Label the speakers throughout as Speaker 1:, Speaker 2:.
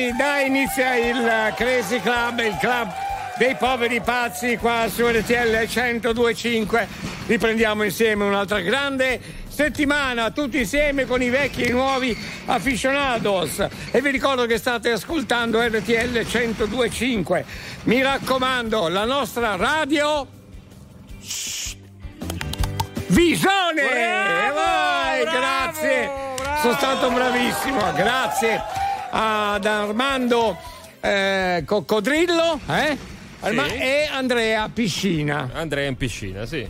Speaker 1: Sì, dai, inizia il Crazy Club, il club dei poveri pazzi qua su RTL 1025. Riprendiamo insieme un'altra grande settimana, tutti insieme con i vecchi e i nuovi aficionados. E vi ricordo che state ascoltando RTL 1025. Mi raccomando, la nostra radio. Shh. Visione!
Speaker 2: Bravo,
Speaker 1: e vai,
Speaker 2: bravo,
Speaker 1: grazie.
Speaker 2: bravo.
Speaker 1: Sono stato bravissimo, grazie ad Armando eh, Coccodrillo eh? Arma-
Speaker 3: Sì.
Speaker 1: e Andrea Piscina.
Speaker 3: Andrei in piscina, sì.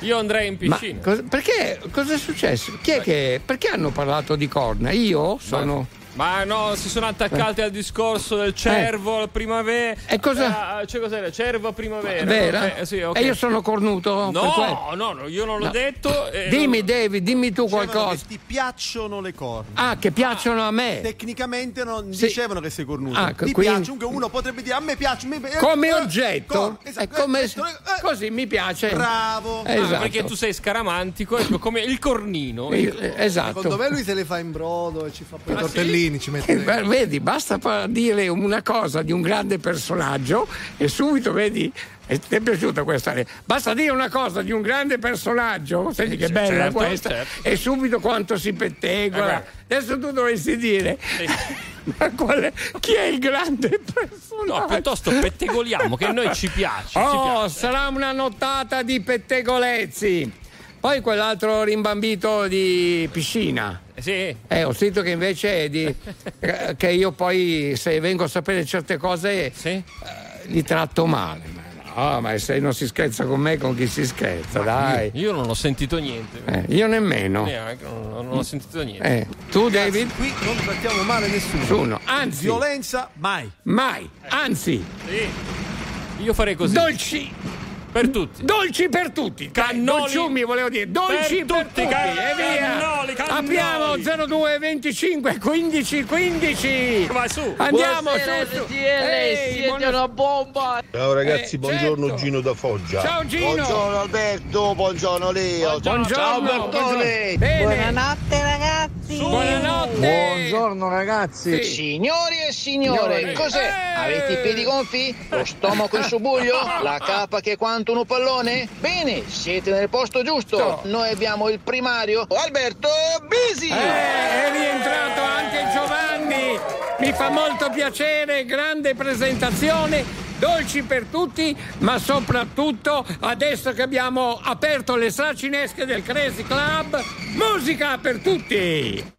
Speaker 3: Io andrei in piscina.
Speaker 1: cos- perché? Cosa è successo? Chi è che, perché hanno parlato di corna? Io sono.
Speaker 3: Ma no, si sono attaccati al discorso del cervo, al primavera.
Speaker 1: E cosa-
Speaker 3: Eh, cioè cos'era? Cervo a primavera.
Speaker 1: Vera?
Speaker 3: Eh, sì, ok.
Speaker 1: E io sono cornuto?
Speaker 3: No, no, no, io non l'ho
Speaker 1: No.
Speaker 3: detto. eh,
Speaker 1: Dimmi,
Speaker 3: non-
Speaker 1: David, dimmi tu
Speaker 4: Dicevano
Speaker 1: qualcosa.
Speaker 4: che ti piacciono le corna.
Speaker 1: Ah, che piacciono a me.
Speaker 4: Tecnicamente non
Speaker 1: Sì.
Speaker 4: dicevano che sei cornuto.
Speaker 1: Ah,
Speaker 4: ti
Speaker 1: quindi-
Speaker 4: piace, comunque uno potrebbe dire a me piace. mi- eh,
Speaker 1: Come
Speaker 4: eh,
Speaker 1: oggetto?
Speaker 4: cor- esatto,
Speaker 1: È come-
Speaker 4: eh, eh,
Speaker 1: così mi piace.
Speaker 4: Bravo.
Speaker 3: Ah,
Speaker 1: Esatto.
Speaker 3: perché tu sei scaramantico, ecco, come il cornino.
Speaker 1: Eh, Esatto.
Speaker 5: Secondo me lui se le fa in brodo e ci fa poi i
Speaker 3: Ah,
Speaker 5: tortellini, ci mette
Speaker 1: Eh, Vedi, basta dire una cosa di un grande personaggio e subito vedi. E ti è piaciuta questa? re- Basta dire una cosa di un grande personaggio, senti che
Speaker 3: Sì,
Speaker 1: bella
Speaker 3: certo,
Speaker 1: questa,
Speaker 3: certo.
Speaker 1: e subito quanto si pettegola.
Speaker 3: Eh
Speaker 1: Adesso tu dovresti dire ma qual è- chi è il grande personaggio?
Speaker 3: No, piuttosto pettegoliamo, che a noi ci piace. ci
Speaker 1: Oh,
Speaker 3: piace.
Speaker 1: sarà una nottata di pettegolezzi. Poi quell'altro rimbambito di piscina.
Speaker 3: Eh, Sì.
Speaker 1: Eh, ho sentito che invece è di, eh, che io poi se vengo a sapere certe cose
Speaker 3: Sì?
Speaker 1: eh, li tratto male. Ma no, ma se non si scherza con me, con chi si scherza, dai.
Speaker 3: Io non ho sentito niente.
Speaker 1: Eh, io nemmeno.
Speaker 3: Neanche, non, non ho sentito niente.
Speaker 1: Eh, tu David?
Speaker 4: Qui non trattiamo male nessuno.
Speaker 1: Nessuno. Anzi,
Speaker 4: Violenza, mai.
Speaker 1: mai. Anzi,
Speaker 3: Sì. Io farei così.
Speaker 1: dolci
Speaker 3: per tutti.
Speaker 1: Dolci per tutti.
Speaker 3: Cannoli.
Speaker 1: Dolciumi volevo dire. Dolci
Speaker 3: per,
Speaker 1: per
Speaker 3: tutti.
Speaker 1: tutti.
Speaker 3: Can-
Speaker 1: e via.
Speaker 3: Cannoli, cannoli.
Speaker 1: Apriamo 02 25 15 15.
Speaker 3: Vai su.
Speaker 1: Andiamo
Speaker 6: Buonasera,
Speaker 1: su. su. Ehi,
Speaker 6: una bomba.
Speaker 7: Ciao ragazzi,
Speaker 1: eh, certo.
Speaker 7: buongiorno
Speaker 1: certo.
Speaker 7: Gino da Foggia.
Speaker 1: Ciao Gino.
Speaker 7: Buongiorno Alberto, buongiorno Leo.
Speaker 1: Buongiorno,
Speaker 7: Ciao Bertone.
Speaker 8: Buonanotte ragazzi. Su.
Speaker 1: Buonanotte.
Speaker 5: Buongiorno ragazzi.
Speaker 1: Sì.
Speaker 6: Signori e signore,
Speaker 1: Signore.
Speaker 6: cos'è?
Speaker 1: Eh.
Speaker 6: Avete i piedi gonfi? Lo stomaco in subuglio? La capa che quando 61 pallone? Bene, siete nel posto giusto.
Speaker 1: No.
Speaker 6: Noi abbiamo il primario Alberto Bisi.
Speaker 1: Eh, è rientrato anche Giovanni. Mi fa molto piacere, grande presentazione dolci per tutti, ma soprattutto adesso che abbiamo aperto le sacinesche del Crazy Club, musica per tutti!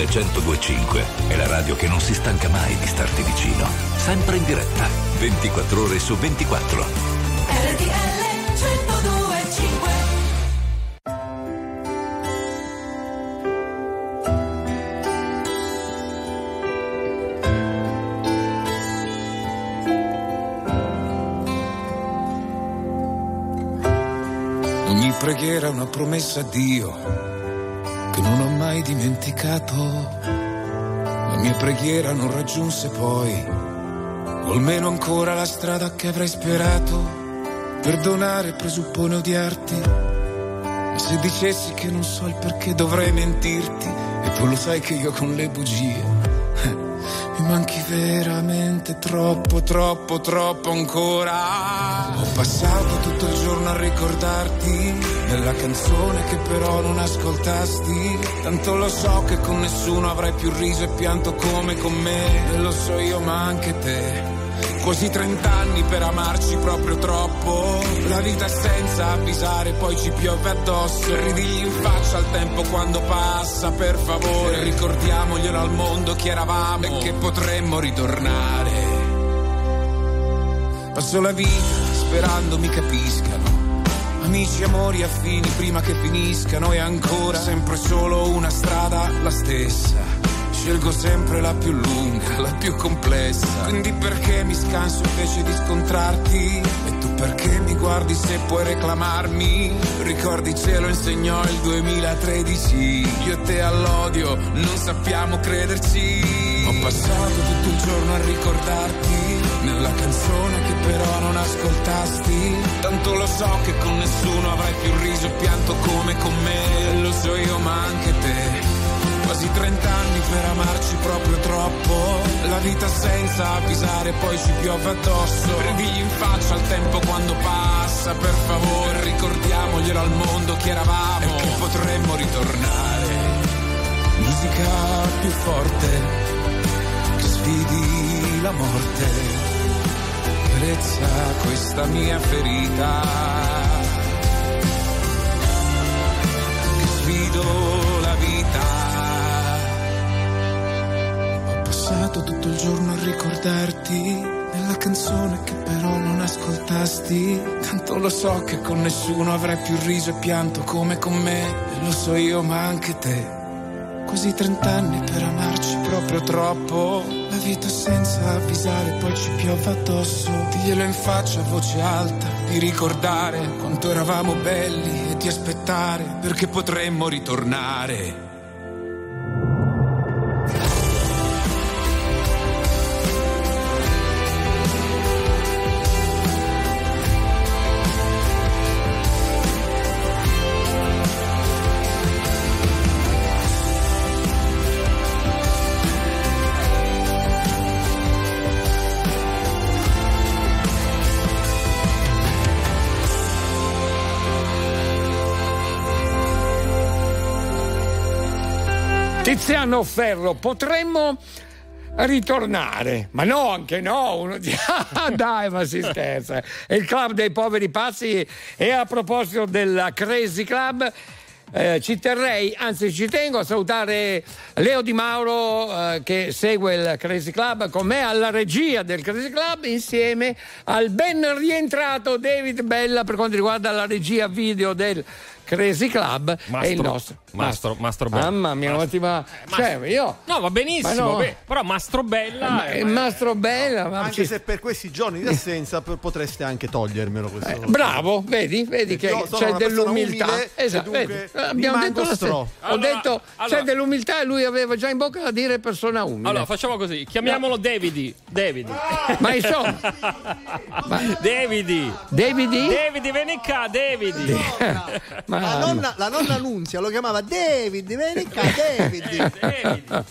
Speaker 2: RTL 1025 è la radio che non si stanca mai di starti vicino. Sempre in diretta, 24 ore su 24.
Speaker 9: RTL 1025
Speaker 10: Ogni preghiera è una promessa a Dio mai dimenticato. La mia preghiera non raggiunse poi, o almeno ancora la strada che avrei sperato. Perdonare presuppone odiarti. E se dicessi che non so il perché dovrei mentirti, e tu lo sai che io con le bugie mi manchi veramente troppo, troppo, troppo ancora. Ho passato tutto il giorno a ricordarti nella canzone che però non ascoltasti. Tanto lo so che con nessuno avrai più riso e pianto come con me. E lo so io, ma anche te. Quasi 30 anni per amarci proprio troppo. La vita senza avvisare, poi ci piove addosso. Ridigli in faccia al tempo quando passa, per favore. Ricordiamoglielo al mondo chi eravamo e che potremmo ritornare. Passo la vita sperando mi capiscano. Amici, amori, affini prima che finiscano e ancora sempre solo una strada la stessa. Scelgo sempre la più lunga, la più complessa. Quindi perché mi scanso invece di scontrarti? E tu perché mi guardi se puoi reclamarmi? Ricordi ce lo insegnò il 2013. Io e te all'odio non sappiamo crederci. Ho passato tutto il giorno a ricordarti. Nella canzone che però non ascoltasti. Tanto lo so che con nessuno avrai più riso e pianto come con me. Lo so io ma anche te. Quasi 30 anni per amarci proprio troppo. La vita senza avvisare, poi ci piove addosso. Ridigli in faccia al tempo quando passa, per favore. Ricordiamoglielo al mondo chi eravamo e che potremmo ritornare. Musica più forte che sfidi la morte. Carezza questa mia ferita. Che sfido la vita passato tutto il giorno a ricordarti nella canzone che però non ascoltasti. Tanto lo so che con nessuno avrai più riso e pianto come con me. E lo so io, ma anche te. Quasi 30 anni per amarci proprio troppo. Vita senza avvisare, poi ci piove addosso. Diglielo in faccia a voce alta, di ricordare quanto eravamo belli e di aspettare perché potremmo ritornare.
Speaker 1: Tiziano Ferro, potremmo ritornare, ma no, anche no, uno dice, ah, dai, ma si scherza. È il club dei poveri pazzi e a proposito della Crazy Club. eh, ci terrei, anzi ci tengo a salutare Leo Di Mauro eh, che segue il Crazy Club con me alla regia del Crazy Club insieme al ben rientrato David Bella per quanto riguarda la regia video del Crazy Club
Speaker 3: Mastro,
Speaker 1: e il nostro
Speaker 3: Mastro, Mastro Bella.
Speaker 1: Mamma mia, ma ti va. Cioè, io.
Speaker 3: No, va benissimo,
Speaker 1: Ma no.
Speaker 3: beh, però Mastro Bella.
Speaker 1: Ma-
Speaker 3: eh,
Speaker 1: il Mastro Bella, ma
Speaker 4: Anche
Speaker 1: ci-
Speaker 4: se per questi giorni di assenza potreste anche togliermelo questo.
Speaker 1: Eh, Bravo, vedi, vedi che c'è dell'umiltà.
Speaker 4: umile e
Speaker 1: Esatto, Abbiamo detto la
Speaker 4: stro.
Speaker 1: Ho
Speaker 3: Allora,
Speaker 1: detto
Speaker 3: allora-
Speaker 1: c'è dell'umiltà e lui aveva già in bocca da dire persona umile.
Speaker 3: Allora, facciamo così, chiamiamolo Davidi. Davidi.
Speaker 1: Ma insomma,
Speaker 3: Davidi.
Speaker 1: Davidi?
Speaker 3: Davidi, vieni qua, Davidi.
Speaker 1: ma
Speaker 4: La nonna, la nonna Nunzia lo chiamava David, vieni qua,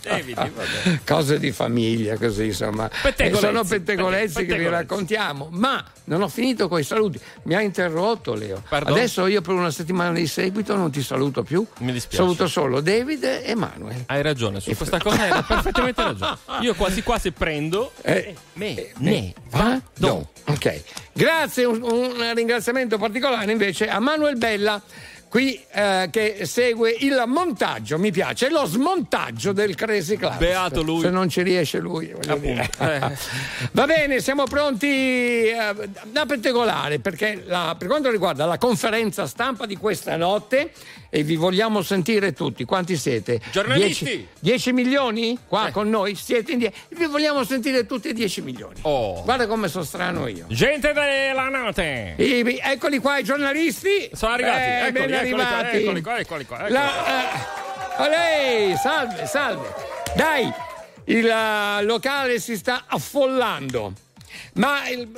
Speaker 4: David.
Speaker 1: Cose di famiglia, così insomma.
Speaker 3: Pettegolezzi.
Speaker 1: E sono pettegolezzi che vi
Speaker 3: Pettegolezzi.
Speaker 1: raccontiamo. Ma non ho finito con i saluti. Mi ha interrotto Leo.
Speaker 3: Pardon?
Speaker 1: Adesso io per una settimana di seguito non ti saluto più.
Speaker 3: Mi dispiace.
Speaker 1: Saluto solo David e Manuel.
Speaker 3: Hai ragione, su questa cosa hai perfettamente ragione. Io quasi quasi prendo
Speaker 1: Eh,
Speaker 3: me,
Speaker 1: ne vado. Ok. Grazie, un, un ringraziamento particolare invece a Manuel Bella. Qui eh, che segue il montaggio, mi piace, lo smontaggio del Crazy Club.
Speaker 3: Beato lui.
Speaker 1: Se non ci riesce lui.
Speaker 3: Eh.
Speaker 1: Va bene, siamo pronti eh, da pettegolare perché la- per quanto riguarda la conferenza stampa di questa notte e vi vogliamo sentire tutti, quanti siete?
Speaker 3: Giornalisti!
Speaker 1: 10, 10 milioni qua con noi? Siete in die- Vi vogliamo sentire tutti 10 milioni.
Speaker 3: Oh.
Speaker 1: Guarda come sono strano io.
Speaker 3: Gente della notte.
Speaker 1: I- eccoli qua i giornalisti.
Speaker 3: Sono arrivati,
Speaker 1: Eh,
Speaker 3: eccoli,
Speaker 1: arrivati.
Speaker 3: eccoli qua, eccoli qua, eccoli
Speaker 1: La- eh, olè, salve, salve. Dai, il eh, locale si sta affollando. Ma il,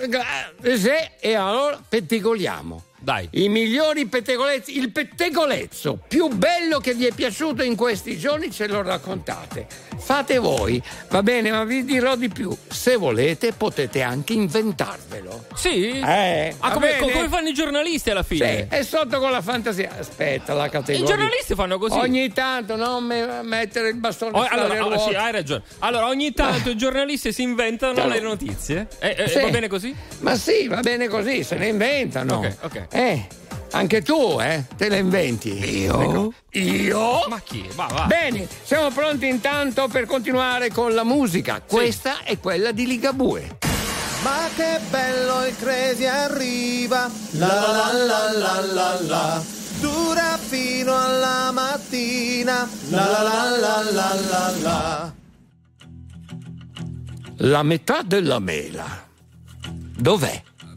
Speaker 1: eh, se e allora pettegoliamo.
Speaker 3: Dai.
Speaker 1: I migliori pettegolezzi, il pettegolezzo più bello che vi è piaciuto in questi giorni ce lo raccontate. Fate voi, va bene, ma vi dirò di più. Se volete potete anche inventarvelo.
Speaker 3: Sì?
Speaker 1: Eh,
Speaker 3: Ah, come, come fanno i giornalisti alla
Speaker 1: Sì,
Speaker 3: fine?
Speaker 1: è sotto con la fantasia. Aspetta, la categoria.
Speaker 3: I giornalisti fanno così.
Speaker 1: Ogni tanto non me- mettere il bastone
Speaker 3: Oh, allora, oh, sì, hai ragione. Allora, ogni tanto i giornalisti si inventano
Speaker 1: Allora.
Speaker 3: le notizie. Eh, eh,
Speaker 1: Sì.
Speaker 3: Va bene così?
Speaker 1: Ma sì, va bene così, se ne inventano.
Speaker 3: Ok, ok.
Speaker 1: Eh, anche tu, eh, te le inventi. Io? Io?
Speaker 3: Ma chi? Va, va.
Speaker 1: Bene, siamo pronti intanto per continuare con la musica. Questa è quella di Ligabue.
Speaker 4: Ma che bello il crazy arriva, la la la la la la, dura fino alla mattina, la la la la la la la.
Speaker 1: La metà della mela. Dov'è?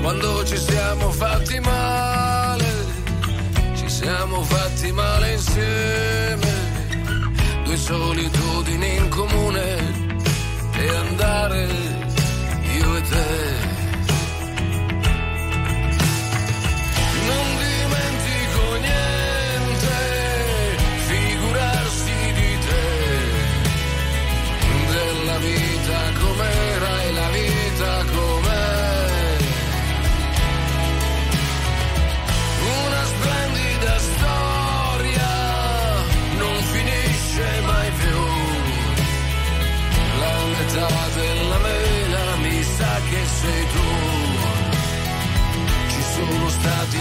Speaker 11: quando ci siamo fatti male, ci siamo fatti male insieme, due solitudini in comune e andare io e te.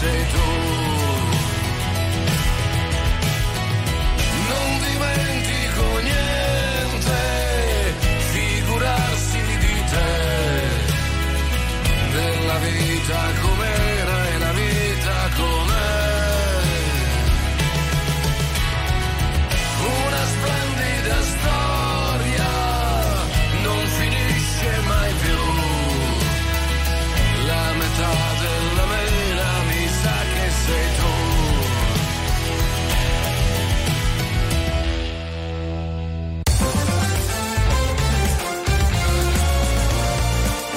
Speaker 11: sei tu. Non dimentico niente, figurarsi di te, della vita così.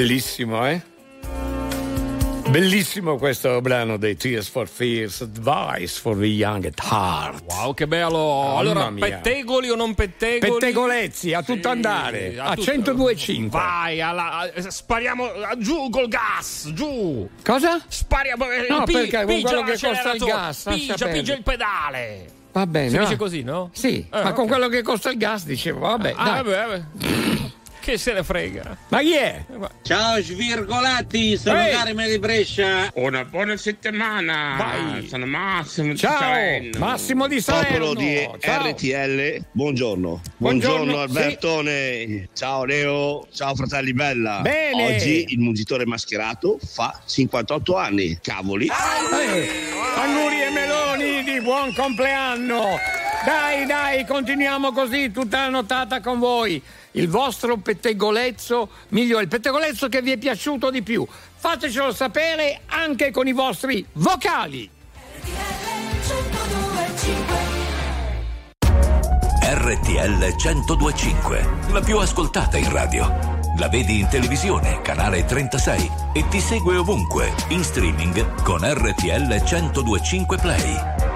Speaker 1: Bellissimo, eh? Bellissimo questo brano dei Tears for Fears, Advice for the Young at Heart.
Speaker 3: Wow, che bello!
Speaker 1: Mamma
Speaker 3: allora, pettegoli o non pettegoli?
Speaker 1: Pettegolezzi, a tutto andare, a
Speaker 3: tutto.
Speaker 1: 102,5.
Speaker 3: Vai, alla- a- spariamo a- giù col gas, giù!
Speaker 1: Cosa?
Speaker 3: Spariamo, eh,
Speaker 1: No,
Speaker 3: pi-
Speaker 1: perché con quello che costa il gas,
Speaker 3: Pigia, pigia il pedale!
Speaker 1: Va bene.
Speaker 3: Si
Speaker 1: va.
Speaker 3: dice così, no?
Speaker 1: Sì,
Speaker 3: Eh,
Speaker 1: ma con
Speaker 3: ok.
Speaker 1: quello che costa il gas dicevo, vabbè,
Speaker 3: Ah, vabbè, vabbè. Che se ne frega?
Speaker 1: Ma chi è?
Speaker 12: Ciao svirgolati, sono
Speaker 1: Ehi.
Speaker 12: Carmine di Brescia.
Speaker 13: Una buona settimana.
Speaker 1: Vai.
Speaker 13: Sono Massimo di
Speaker 1: Ciao,
Speaker 13: Salerno.
Speaker 1: Massimo di Salerno.
Speaker 14: Popolo di
Speaker 1: Ciao.
Speaker 14: RTL, buongiorno.
Speaker 1: Buongiorno,
Speaker 14: Buongiorno, Albertone. Ciao Leo, ciao fratelli Bella.
Speaker 1: Bene.
Speaker 14: Oggi il mungitore mascherato fa 58 anni. Cavoli.
Speaker 1: Eh, auguri e meloni di buon compleanno. Dai, dai, continuiamo così tutta la nottata con voi. Il vostro pettegolezzo migliore, il pettegolezzo che vi è piaciuto di più. Fatecelo sapere anche con i vostri vocali.
Speaker 2: RTL 1025, la più ascoltata in radio. La vedi in televisione, canale 36 e ti segue ovunque, in streaming con RTL 1025 Play.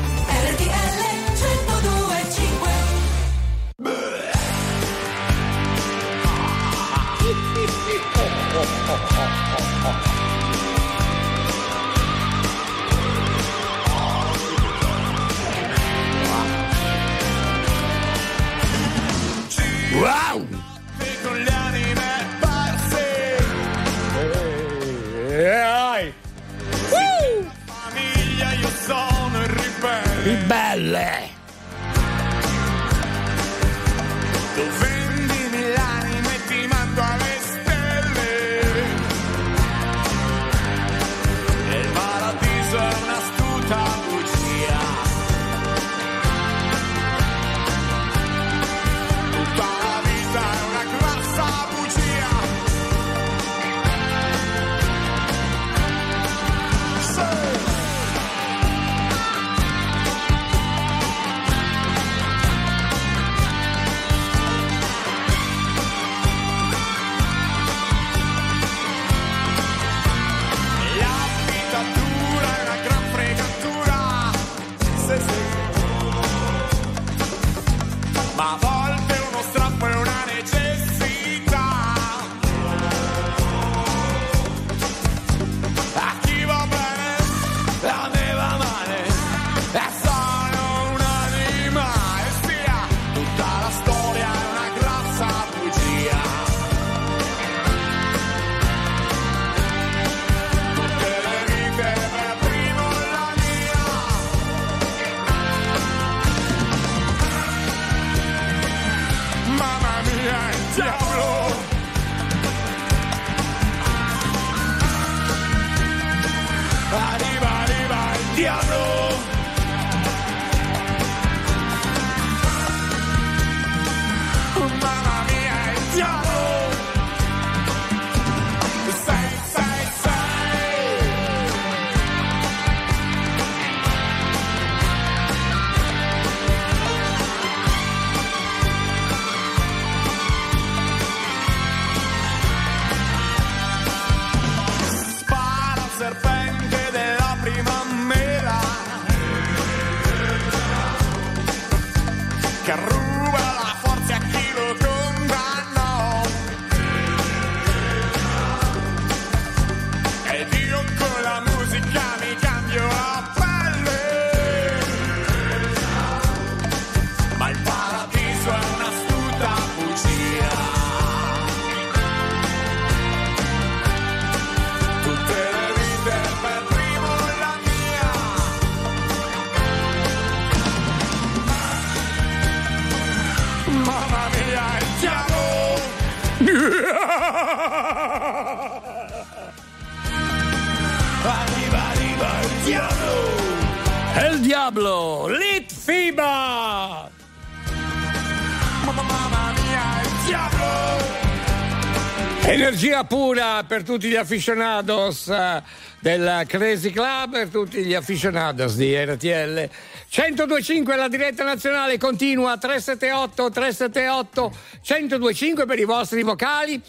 Speaker 1: Pura per tutti gli aficionados eh, del Crazy Club, per tutti gli aficionados di RTL. 1025 la diretta nazionale continua 378 378 1025 per i vostri vocali.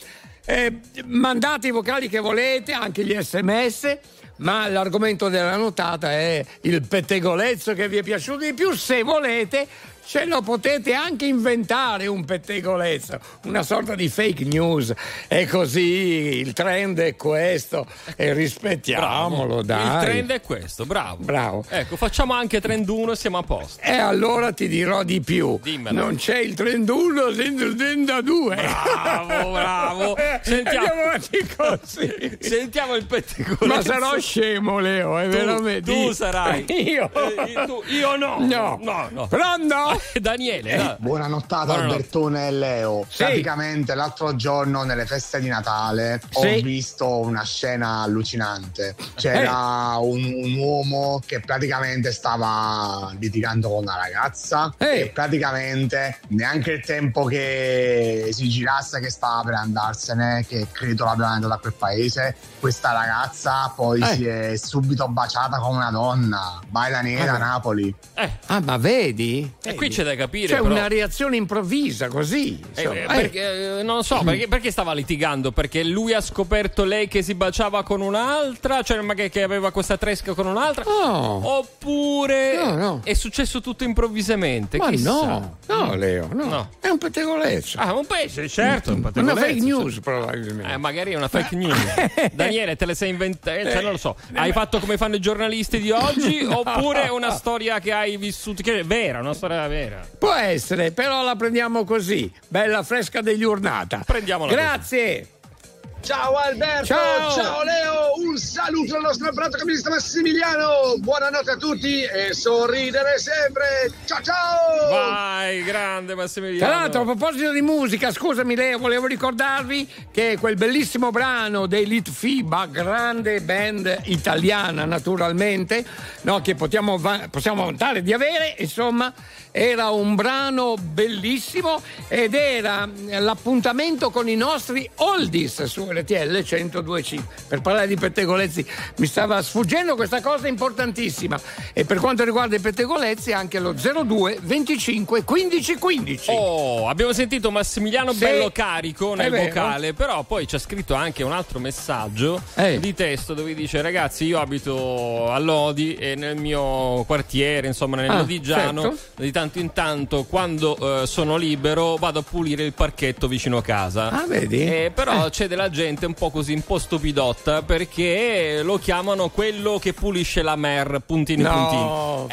Speaker 1: Eh, mandate i vocali che volete, anche gli sms. Ma l'argomento della notata è il pettegolezzo che vi è piaciuto di più. Se volete, ce lo potete anche inventare un pettegolezzo, una sorta di fake news. E così il trend è questo e rispettiamolo, dai.
Speaker 3: Il trend è questo, bravo.
Speaker 1: Bravo.
Speaker 3: Ecco, facciamo anche trend 1 e siamo a posto.
Speaker 1: E allora ti dirò di più.
Speaker 3: Dimmelo.
Speaker 1: Non c'è il 31 senza il 32.
Speaker 3: Bravo, bravo. Sentiamo-. Sentiamo il pettegolezzo.
Speaker 1: Ma sarò scemo, Leo, è
Speaker 3: Tu-
Speaker 1: veramente.
Speaker 3: tu sarai.
Speaker 1: Io.
Speaker 3: Eh, tu- io no.
Speaker 1: No.
Speaker 3: No, no.
Speaker 1: Pronto?
Speaker 3: Daniele, dai.
Speaker 15: Buona nottata
Speaker 3: Buonanotte.
Speaker 15: Albertone e Leo.
Speaker 1: Sì.
Speaker 15: Praticamente l'altro giorno nelle feste di Natale ho
Speaker 1: Sì.
Speaker 15: visto una scena allucinante. C'era
Speaker 1: Eh.
Speaker 15: un, un uomo che praticamente stava litigando con una ragazza
Speaker 1: Eh.
Speaker 15: e praticamente neanche il tempo che si girasse che stava per andarsene, che credo l'abbia mandato a quel paese, questa ragazza poi
Speaker 1: Eh.
Speaker 15: si è subito baciata con una donna. Baila nera
Speaker 1: Ah.
Speaker 15: a Napoli.
Speaker 1: Ah, ma vedi?
Speaker 3: E qui c'è da capire.
Speaker 1: C'è
Speaker 3: però.
Speaker 1: una reazione improvvisa così.
Speaker 3: Eh,
Speaker 1: insomma.
Speaker 3: eh,
Speaker 1: Eh.
Speaker 3: perché, eh, non lo so, perché, perché stava litigando? Perché lui ha scoperto lei che si baciava con un'altra? Cioè, ma che, che aveva questa tresca con un'altra?
Speaker 1: No.
Speaker 3: Oppure
Speaker 1: No, no.
Speaker 3: è successo tutto improvvisamente?
Speaker 1: Ma
Speaker 3: Chissà.
Speaker 1: no, no, Leo, no.
Speaker 3: No.
Speaker 1: È un pettegolezzo.
Speaker 3: Ah, un pesce, certo. Un
Speaker 1: Una fake news,
Speaker 3: cioè.
Speaker 1: probabilmente.
Speaker 3: Eh, magari è una fake news. Daniele, te le sei inventate? Cioè, non lo so. Hai fatto come fanno i giornalisti di oggi? Oppure è una storia che hai vissuto? Che è vera, una storia vera.
Speaker 1: Può essere, però la prendiamo così, bella fresca degli urnata.
Speaker 3: Prendiamola
Speaker 1: Grazie.
Speaker 14: Ciao Alberto,
Speaker 1: Ciao.
Speaker 14: Leo, un saluto al nostro abbraccio camionista Massimiliano, buonanotte a tutti e sorridere sempre, ciao ciao!
Speaker 3: Vai, grande Massimiliano.
Speaker 1: Tra l'altro, a proposito di musica, scusami Leo, volevo ricordarvi che quel bellissimo brano dei Lit FIBA, grande band italiana naturalmente, no, che possiamo, possiamo vantare di avere, insomma, era un brano bellissimo ed era l'appuntamento con i nostri oldies su RTL 1025. Per parlare di pettegolezzi mi stava sfuggendo questa cosa importantissima. E per quanto riguarda i pettegolezzi anche lo 02 25 15 15.
Speaker 3: Oh, abbiamo sentito Massimiliano
Speaker 1: Sì.
Speaker 3: bello carico nel vocale, però poi c'è scritto anche un altro messaggio
Speaker 1: Eh.
Speaker 3: di testo dove dice ragazzi io abito a Lodi e nel mio quartiere, insomma nel
Speaker 1: Ah,
Speaker 3: Lodigiano,
Speaker 1: certo.
Speaker 3: di tanto in tanto quando eh, sono libero vado a pulire il parchetto vicino a casa.
Speaker 1: Ah, vedi?
Speaker 3: Eh, però c'è della gente un po' così un po' stupidotta perché lo chiamano quello che pulisce la mer puntini
Speaker 1: No,
Speaker 3: puntini.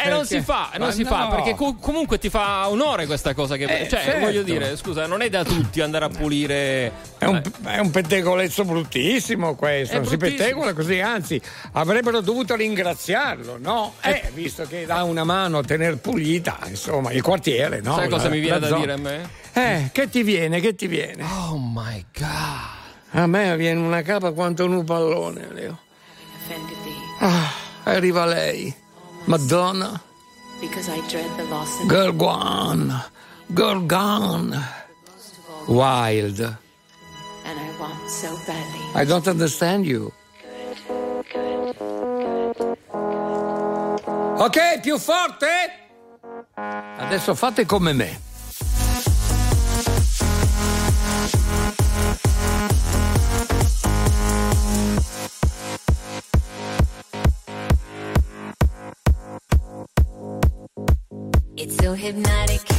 Speaker 3: E non
Speaker 1: perché?
Speaker 3: si fa, non
Speaker 1: Ma
Speaker 3: si fa
Speaker 1: no.
Speaker 3: perché co- comunque ti fa onore questa cosa che
Speaker 1: Eh,
Speaker 3: cioè
Speaker 1: certo.
Speaker 3: voglio dire, scusa, non è da tutti andare a pulire
Speaker 1: È un, è un pettegolezzo bruttissimo questo,
Speaker 3: È
Speaker 1: non si
Speaker 3: bruttissimo.
Speaker 1: pettegola così, anzi avrebbero dovuto ringraziarlo, no? Eh, visto che dà una mano a tener pulita, insomma, il quartiere, no?
Speaker 3: Sai cosa
Speaker 1: La-
Speaker 3: mi viene da
Speaker 1: zona.
Speaker 3: dire a me?
Speaker 1: Eh, che ti viene, che ti viene?
Speaker 3: Oh my god.
Speaker 1: A me viene una capa quanto un pallone, Leo. Ah, arriva lei. Madonna. Girl gone. Girl gone. Wild.
Speaker 16: I
Speaker 1: don't understand you. Ok, più forte? Adesso fate come me.
Speaker 17: so hypnotic.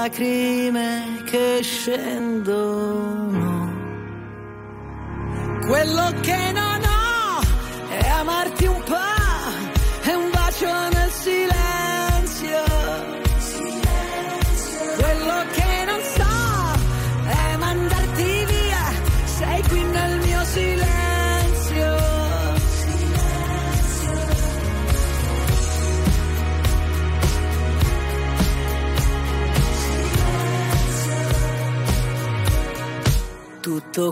Speaker 18: La lacrime che scendono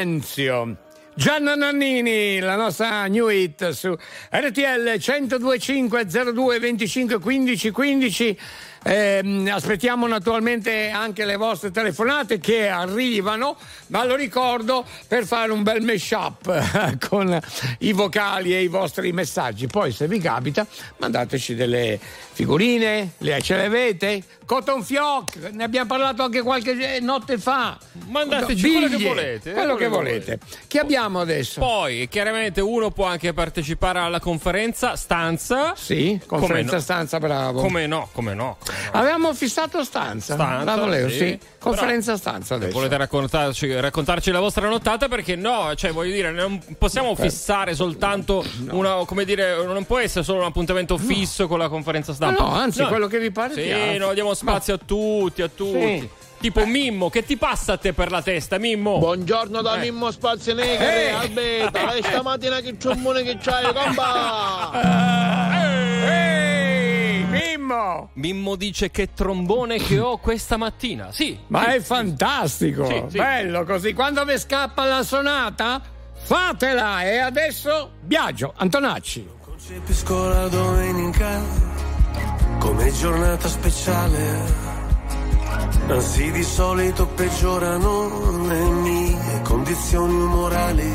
Speaker 18: silenzio.
Speaker 1: Gianna Nannini, la nostra new hit su RTL 1025 02 25 15 15. Ehm, aspettiamo naturalmente anche le vostre telefonate che arrivano, ma lo ricordo per fare un bel mashup con i vocali e i vostri messaggi. Poi, se vi capita, mandateci delle figurine, le ce le avete? Cotton Fioc, ne abbiamo parlato anche qualche notte fa.
Speaker 3: Mandateci quello che
Speaker 1: Biglie,
Speaker 3: volete.
Speaker 1: Quello che volete. Chi abbiamo adesso?
Speaker 3: Poi, chiaramente, uno può anche partecipare alla conferenza stanza.
Speaker 1: Sì, conferenza
Speaker 3: Come no?
Speaker 1: stanza, bravo.
Speaker 3: Come no, come no.
Speaker 1: Avevamo fissato stanza.
Speaker 3: Stanza,
Speaker 1: bravo Leo, sì.
Speaker 3: sì.
Speaker 1: Conferenza stanza adesso.
Speaker 3: Volete raccontarci, raccontarci la vostra nottata? Perché no, cioè voglio dire, non possiamo fissare soltanto una, come dire, non può essere solo un appuntamento fisso con la conferenza stampa.
Speaker 1: No, no, anzi, quello che vi pare
Speaker 3: Sì, no, diamo spazio a tutti, a tutti.
Speaker 1: Sì.
Speaker 3: Tipo Mimmo, che ti passa a te per la testa, Mimmo?
Speaker 19: Buongiorno da
Speaker 3: Eh.
Speaker 19: Mimmo Spazienegger,
Speaker 3: Eh.
Speaker 19: Alberta, e stamattina che ciummone che c'hai, comba!
Speaker 1: Ehi, Mimmo!
Speaker 3: Mimmo dice che trombone che ho questa mattina. Sì.
Speaker 1: Ma
Speaker 3: sì,
Speaker 1: è fantastico,
Speaker 3: Sì, sì.
Speaker 1: bello così. Quando vi scappa la sonata, fatela. E adesso Biagio, Antonacci.
Speaker 9: Concepisco la domenica come giornata speciale. Anzi, di solito peggiorano le mie condizioni umorali.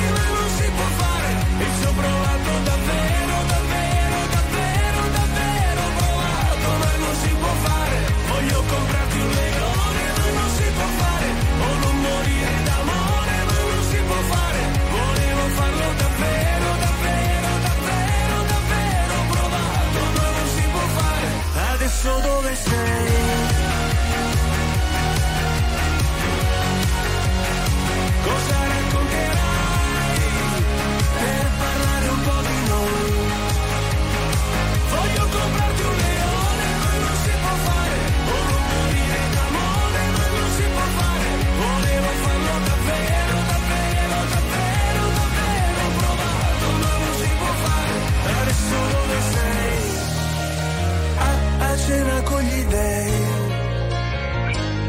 Speaker 9: Adesso dove sei?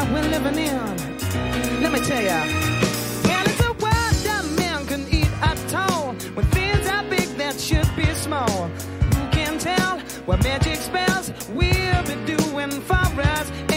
Speaker 20: World we're living in. Let me tell ya. And it's a world that man can eat at all. When things are big that should be small. Who can tell what magic spells we'll be doing for us?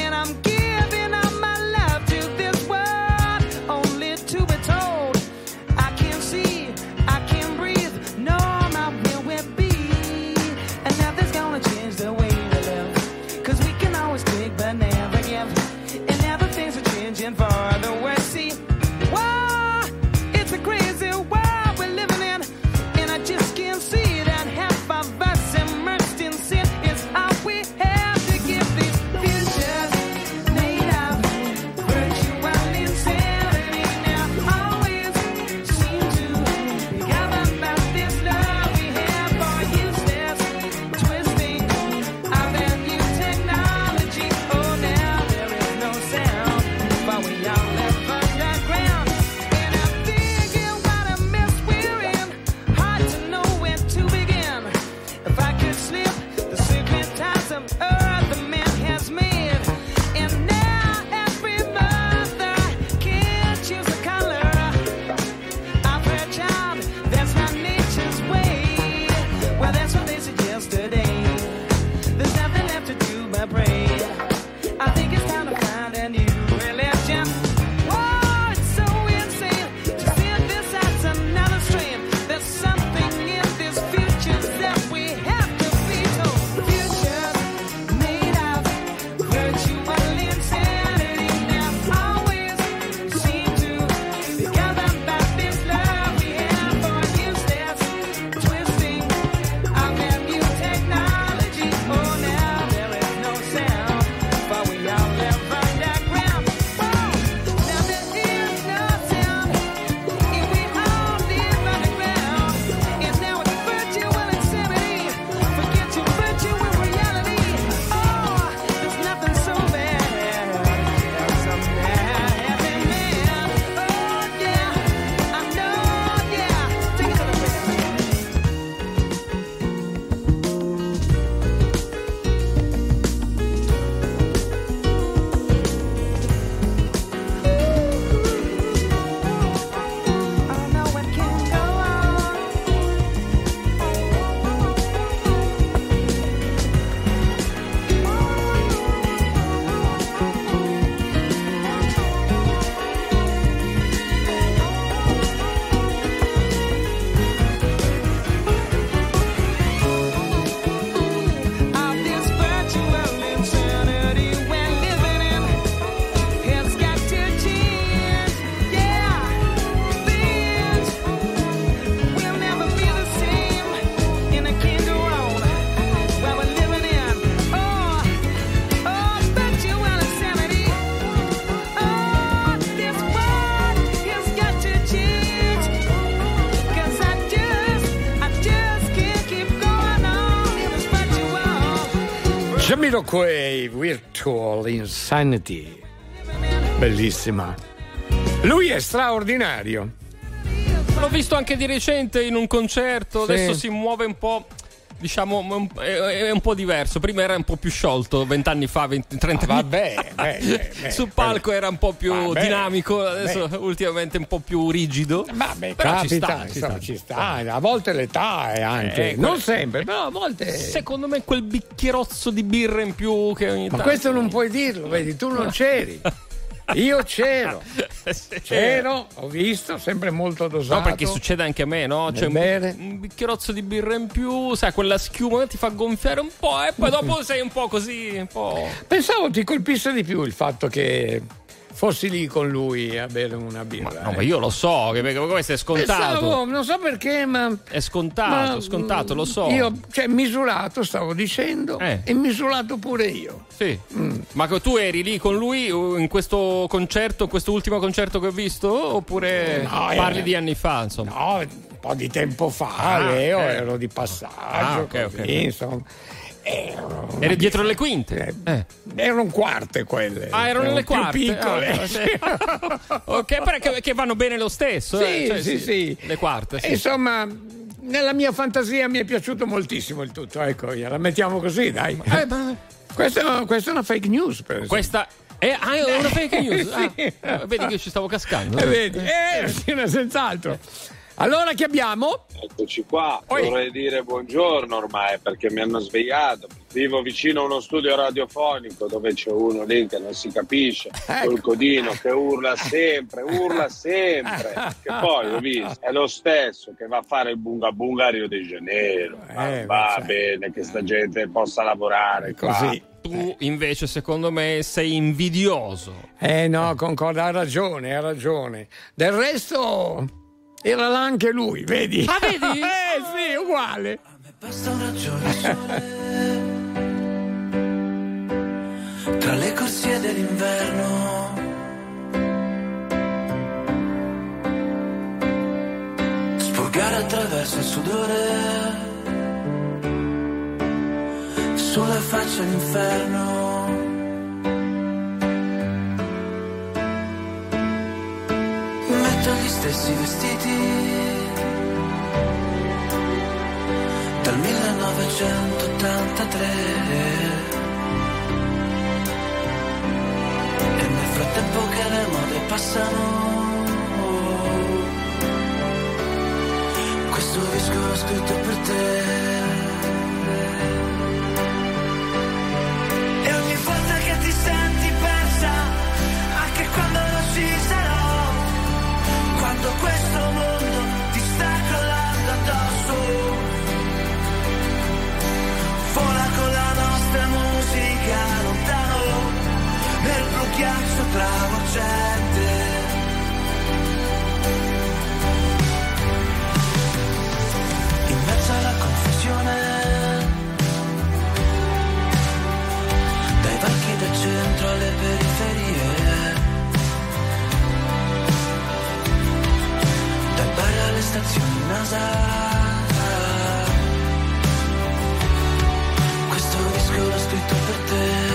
Speaker 1: Jamiroquai Virtual Insanity. Bellissima. Lui è straordinario.
Speaker 3: L'ho visto anche di recente in un concerto,
Speaker 1: Sì.
Speaker 3: adesso si muove un po'. Diciamo, è, un po' diverso. Prima era un po' più sciolto, vent'anni fa, 20, 30 anni
Speaker 1: Ah, Vabbè, beh, beh, beh,
Speaker 3: Sul palco era un po' più dinamico, adesso ultimamente un po' più rigido.
Speaker 1: Vabbè,
Speaker 3: Però ci
Speaker 1: capita,
Speaker 3: sta, ci
Speaker 1: insomma,
Speaker 3: sta.
Speaker 1: ci sta. A volte l'età è anche.
Speaker 3: Eh,
Speaker 1: non sempre, però a volte.
Speaker 3: Secondo me quel bicchierozzo di birra in più che ogni
Speaker 1: Ma
Speaker 3: tanto.
Speaker 1: questo non puoi dirlo, vedi, tu non c'eri. Io c'ero. C'ero, ho visto, sempre molto dosato.
Speaker 3: No, perché succede anche a me, no? C'è un, un bicchierozzo di birra in più, sai, quella schiuma ti fa gonfiare un po' e poi dopo sei un po' così, un po'.
Speaker 1: Pensavo ti colpisse di più il fatto che fossi lì con lui a bere una birra.
Speaker 3: No,
Speaker 1: eh.
Speaker 3: ma io lo so, che perché questo è scontato.
Speaker 1: Pensavo, non so perché, ma.
Speaker 3: È scontato,
Speaker 1: ma,
Speaker 3: scontato, lo so.
Speaker 1: Io, cioè, misurato, stavo dicendo,
Speaker 3: Eh.
Speaker 1: e misurato pure io.
Speaker 3: Sì. Ma che tu eri lì con lui uh, in questo concerto, questo ultimo concerto che ho visto? Oppure
Speaker 1: No, eh.
Speaker 3: parli di anni fa, insomma?
Speaker 1: No, un po' di tempo fa,
Speaker 3: Ah,
Speaker 1: Leo, ero di passaggio,
Speaker 3: Ah, ok,
Speaker 1: così,
Speaker 3: ok.
Speaker 1: insomma.
Speaker 3: Eri dietro le quinte? Eh.
Speaker 1: Erano quarte quelle.
Speaker 3: Ah, erano le
Speaker 1: più
Speaker 3: quarte.
Speaker 1: piccole.
Speaker 3: Ah, sì. ok, però che, che vanno bene lo stesso.
Speaker 1: Sì,
Speaker 3: eh, cioè,
Speaker 1: sì, sì.
Speaker 3: Le quarte, sì.
Speaker 1: Insomma, nella mia fantasia mi è piaciuto moltissimo il tutto. Ecco, la mettiamo così, dai.
Speaker 3: Eh, ma-
Speaker 1: Questa, questa è una fake news.
Speaker 3: Questa Eh, ah, è una fake news. Ah,
Speaker 1: Sì.
Speaker 3: vedi che ci stavo cascando.
Speaker 1: Eh, vedi? Eh, sì, senz'altro. Allora chi abbiamo?
Speaker 12: Eccoci qua, vorrei dire buongiorno ormai perché mi hanno svegliato. Vivo vicino a uno studio radiofonico dove c'è uno lì che non si capisce,
Speaker 1: Ecco.
Speaker 12: col codino che urla sempre, urla sempre. Che poi ho visto, è lo stesso che va a fare il bunga bunga a Rio de Janeiro. Ma
Speaker 1: Eh,
Speaker 12: va
Speaker 1: ma
Speaker 12: bene che sta gente possa lavorare qua.
Speaker 1: Così.
Speaker 3: Tu invece, secondo me, sei invidioso.
Speaker 1: Eh no, concordo, ha ragione, ha ragione. Del resto era là anche lui, vedi?
Speaker 3: Ah, vedi?
Speaker 1: eh sì, uguale.
Speaker 21: Basta un raggio sole tra le corsie dell'inverno. Spurgare attraverso il sudore sulla faccia l'inferno. Metto gli stessi vestiti. Dal 1983 e nel frattempo che le mode passano questo disco l'ho scritto per te. E ogni volta che ti senti persa anche quando ghiaccio travolgente in mezzo alla confusione dai banchi del centro alle periferie. Dal bar alle stazioni NASA. Questo disco l'ho scritto per te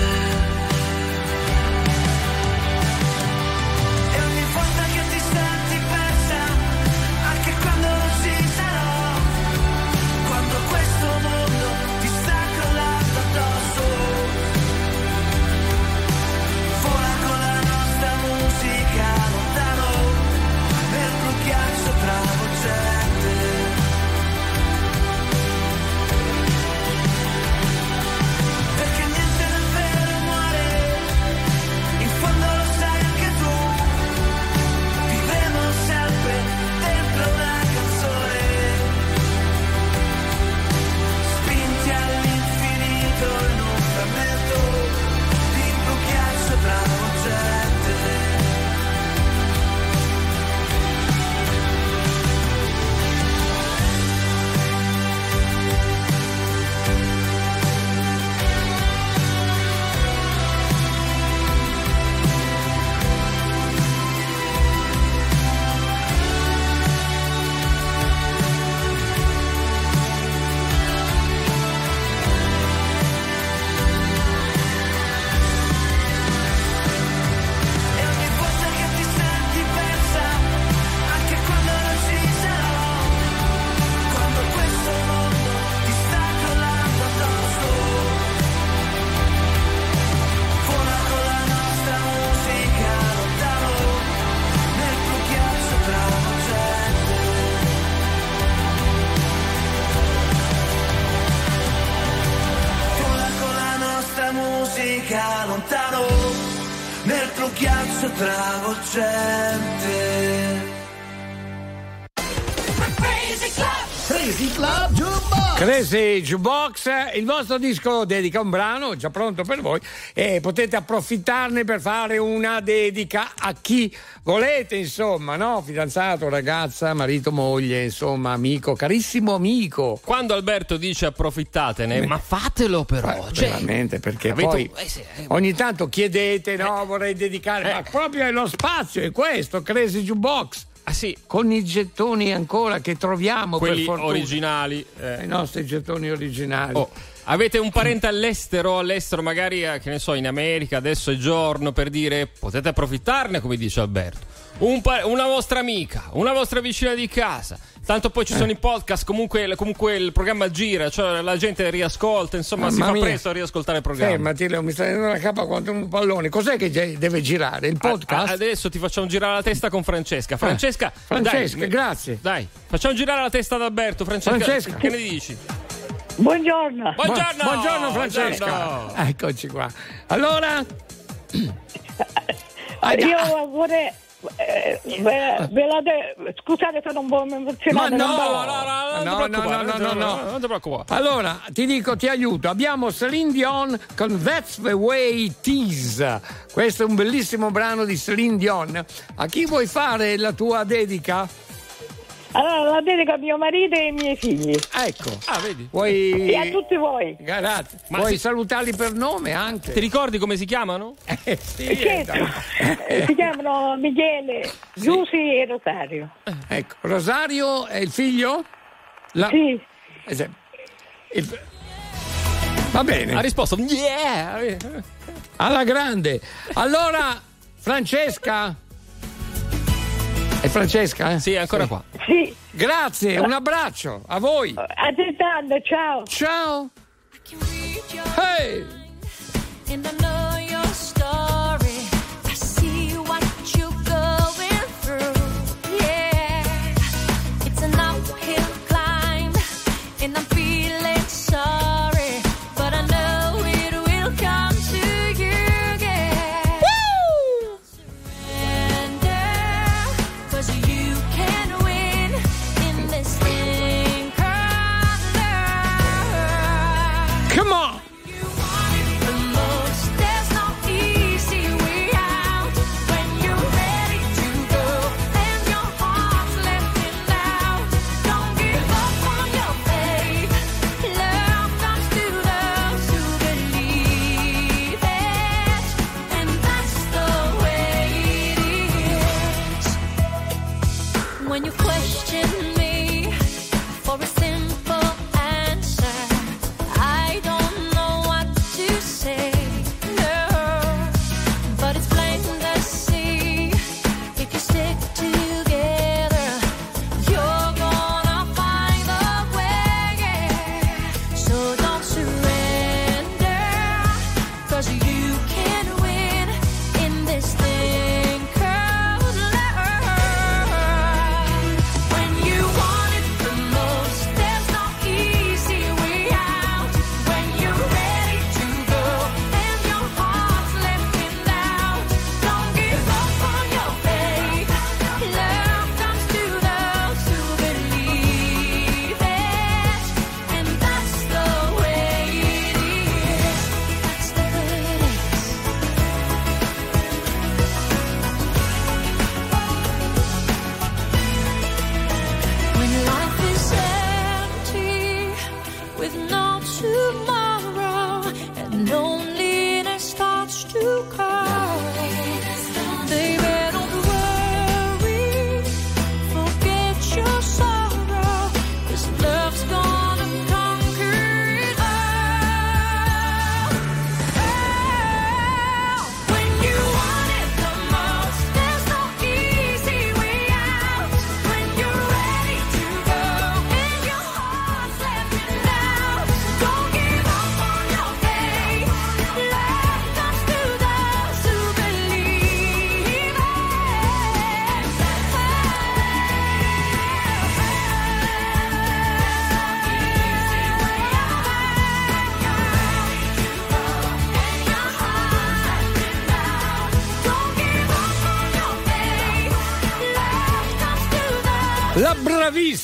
Speaker 22: Crazy Jukebox,
Speaker 1: il vostro disco dedica un brano già pronto per voi e potete approfittarne per fare una dedica a chi volete, insomma, no? Fidanzato, ragazza, marito, moglie, insomma, amico, carissimo amico.
Speaker 3: Quando Alberto dice approfittatene, ma fatelo però.
Speaker 1: Eh,
Speaker 3: cioè,
Speaker 1: veramente, perché
Speaker 3: capito?
Speaker 1: poi
Speaker 3: Eh sì, eh,
Speaker 1: ogni tanto chiedete, no, vorrei dedicare, ma proprio è lo spazio, è questo, Crazy Jukebox.
Speaker 3: Ah sì.
Speaker 1: Con i gettoni ancora che troviamo
Speaker 3: quelli originali. eh.
Speaker 1: I nostri gettoni originali.
Speaker 3: Oh, Avete un parente all'estero, all'estero magari, eh, che ne so, in America, adesso è giorno per dire potete approfittarne, come dice Alberto. Un pa- una vostra amica, una vostra vicina di casa. Tanto poi ci sono i podcast, comunque, comunque il programma gira, cioè la gente riascolta, insomma si
Speaker 17: Mamma
Speaker 3: fa
Speaker 17: mia.
Speaker 3: presto a riascoltare il programma.
Speaker 17: Fermati, Leo, mi stai dando la capa quanto un pallone. Cos'è che deve girare? Il podcast?
Speaker 3: A- adesso ti facciamo girare la testa con Francesca. Francesca,
Speaker 17: Francesca,
Speaker 3: dai,
Speaker 17: grazie.
Speaker 3: Dai, facciamo girare la testa ad Alberto. Francesca,
Speaker 17: Francesca.
Speaker 3: che ne dici?
Speaker 23: Buongiorno.
Speaker 3: Buongiorno.
Speaker 17: Buongiorno Francesca.
Speaker 3: Buongiorno.
Speaker 17: Eccoci qua. Allora?
Speaker 23: Io vorrei. Eh, ve, ve la de- scusate se non voglio emozionare.
Speaker 17: Ma no,
Speaker 23: non
Speaker 17: no, no, no, no, no, no.
Speaker 3: non ti preoccupare.
Speaker 17: Allora, ti dico, ti aiuto. Abbiamo Celine Dion con That's the Way It Is. Questo è un bellissimo brano di Celine Dion. A chi vuoi fare la tua dedica?
Speaker 23: Allora, la dedico a mio marito e ai miei figli.
Speaker 17: Ecco.
Speaker 3: Ah, vedi?
Speaker 17: Vuoi...
Speaker 23: E a tutti voi.
Speaker 17: Grazie.
Speaker 3: Ma
Speaker 17: Vuoi
Speaker 3: si-
Speaker 17: salutarli per nome anche?
Speaker 3: Ti ricordi come si chiamano?
Speaker 17: Eh, sì,
Speaker 23: Che-
Speaker 17: dai.
Speaker 23: eh, si chiamano Michele, Giussi e Rosario.
Speaker 17: Ecco, Rosario è il figlio? La-
Speaker 23: Sì.
Speaker 17: Eh, sì. Il- Va bene.
Speaker 3: Ha risposto yeah.
Speaker 17: Alla grande. Allora, Francesca. È Francesca? Eh?
Speaker 3: Sì, è ancora qua.
Speaker 23: Sì.
Speaker 17: Grazie, un abbraccio a voi.
Speaker 23: Altrettanto, ciao.
Speaker 17: Ciao. Hey.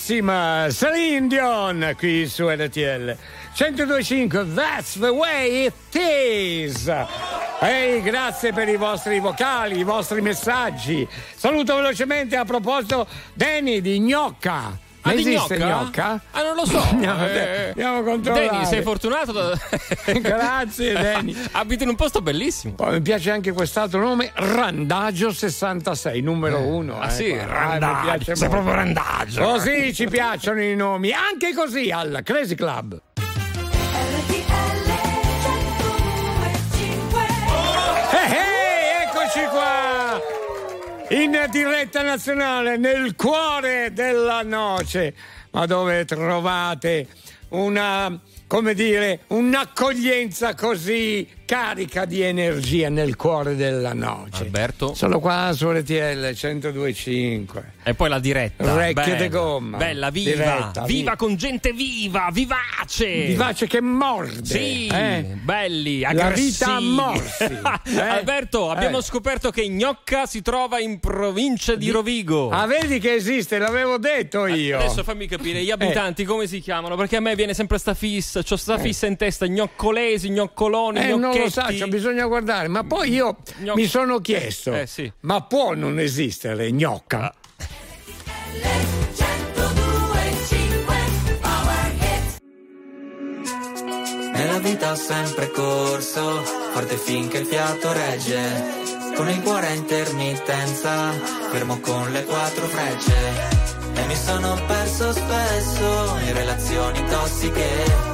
Speaker 17: Bravissima Celine Dion qui su RTL 1025 That's the way it is. Ehi, grazie per i vostri vocali, i vostri messaggi. Saluto velocemente a proposito Danny di Gnocca.
Speaker 3: Ah,
Speaker 17: Ma esiste
Speaker 3: Gnocca?
Speaker 17: Gnocca?
Speaker 3: Ah, non lo so.
Speaker 17: Andiamo,
Speaker 3: Eh,
Speaker 17: andiamo a controllare.
Speaker 3: Danny, sei fortunato. da-
Speaker 17: Grazie, Danny.
Speaker 3: Abiti in un posto bellissimo.
Speaker 17: Poi mi piace anche quest'altro nome, Randagio 66, numero uno.
Speaker 3: ah, sì,
Speaker 17: ecco.
Speaker 3: Randagio,
Speaker 17: mi piace
Speaker 3: sei
Speaker 17: molto.
Speaker 3: proprio Randagio.
Speaker 17: Così ci piacciono i nomi, anche così al Crazy Club.
Speaker 1: In diretta nazionale nel cuore della noce, ma dove trovate una, come dire, un'accoglienza così carica di energia nel cuore della noce.
Speaker 3: Alberto.
Speaker 1: Sono qua su RTL 102.5.
Speaker 3: E poi la diretta.
Speaker 1: Orecchie
Speaker 3: bella,
Speaker 1: di gomma.
Speaker 3: Bella, viva.
Speaker 1: Diretta,
Speaker 3: viva
Speaker 1: vi-
Speaker 3: con gente viva, vivace.
Speaker 1: Vivace che morde.
Speaker 3: Sì,
Speaker 1: eh?
Speaker 3: belli,
Speaker 1: La
Speaker 3: aggressivi.
Speaker 1: vita a morsi. eh?
Speaker 3: Alberto, abbiamo
Speaker 1: Eh.
Speaker 3: scoperto che Gnocca si trova in provincia di Rovigo.
Speaker 1: Ah, vedi che esiste, l'avevo detto io.
Speaker 3: Adesso fammi capire, gli abitanti come si chiamano? Perché a me viene sempre sta fissa, c'ho sta fissa in testa, gnoccolesi, gnoccoloni,
Speaker 1: Eh, non lo
Speaker 3: gnocchetti.
Speaker 1: so, cioè, bisogna guardare. Ma poi io
Speaker 3: Gnoc-
Speaker 1: mi sono chiesto:
Speaker 3: Eh, sì.
Speaker 1: ma può non esistere gnocca?
Speaker 24: Nella vita ho sempre corso, forte finché il fiato regge. Con il cuore a intermittenza, fermo con le quattro frecce. E mi sono perso spesso in relazioni tossiche.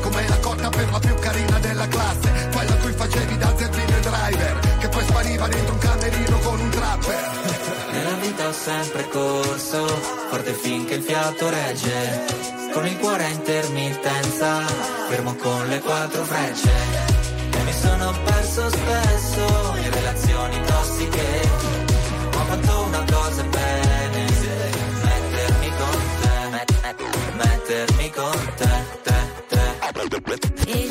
Speaker 25: driver Che poi spariva dentro un camerino con un trapper
Speaker 24: Nella vita ho sempre corso, forte finché il fiato regge. Con il cuore a intermittenza, fermo con le quattro frecce. E mi sono perso spesso in relazioni tossiche. Ma ho fatto una cosa bene, mettermi con te, met- mettermi con te, te, te.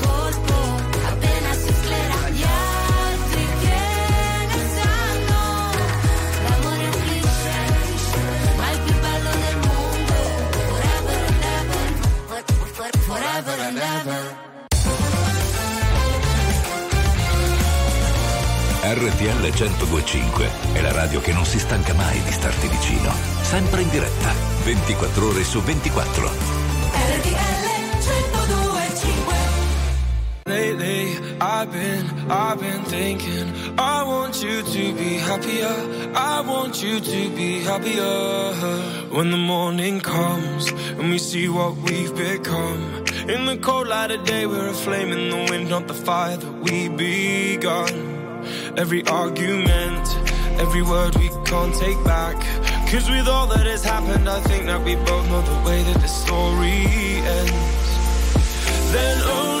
Speaker 17: forever and ever
Speaker 26: RTL 1025 è la radio che non si stanca mai di starti vicino. Sempre in diretta, 24 ore su 24.
Speaker 17: RTL 102.5
Speaker 27: Lately, I've been, I've been thinking. I want you to be happier. I want you to be happier. When the morning comes and we see what we've become. In the cold light of day, we're a flame in the wind, not the fire that we begun. Every argument, every word we can't take back. Cause with all that has happened, I think that we both know the way that the story ends. Then only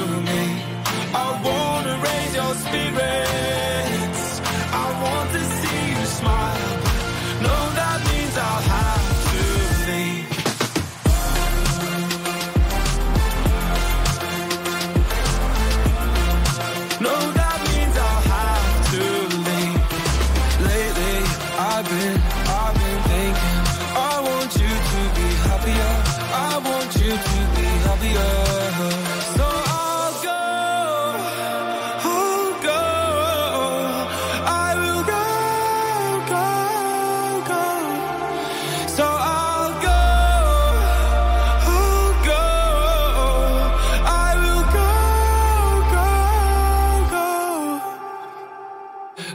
Speaker 27: raise your spirits.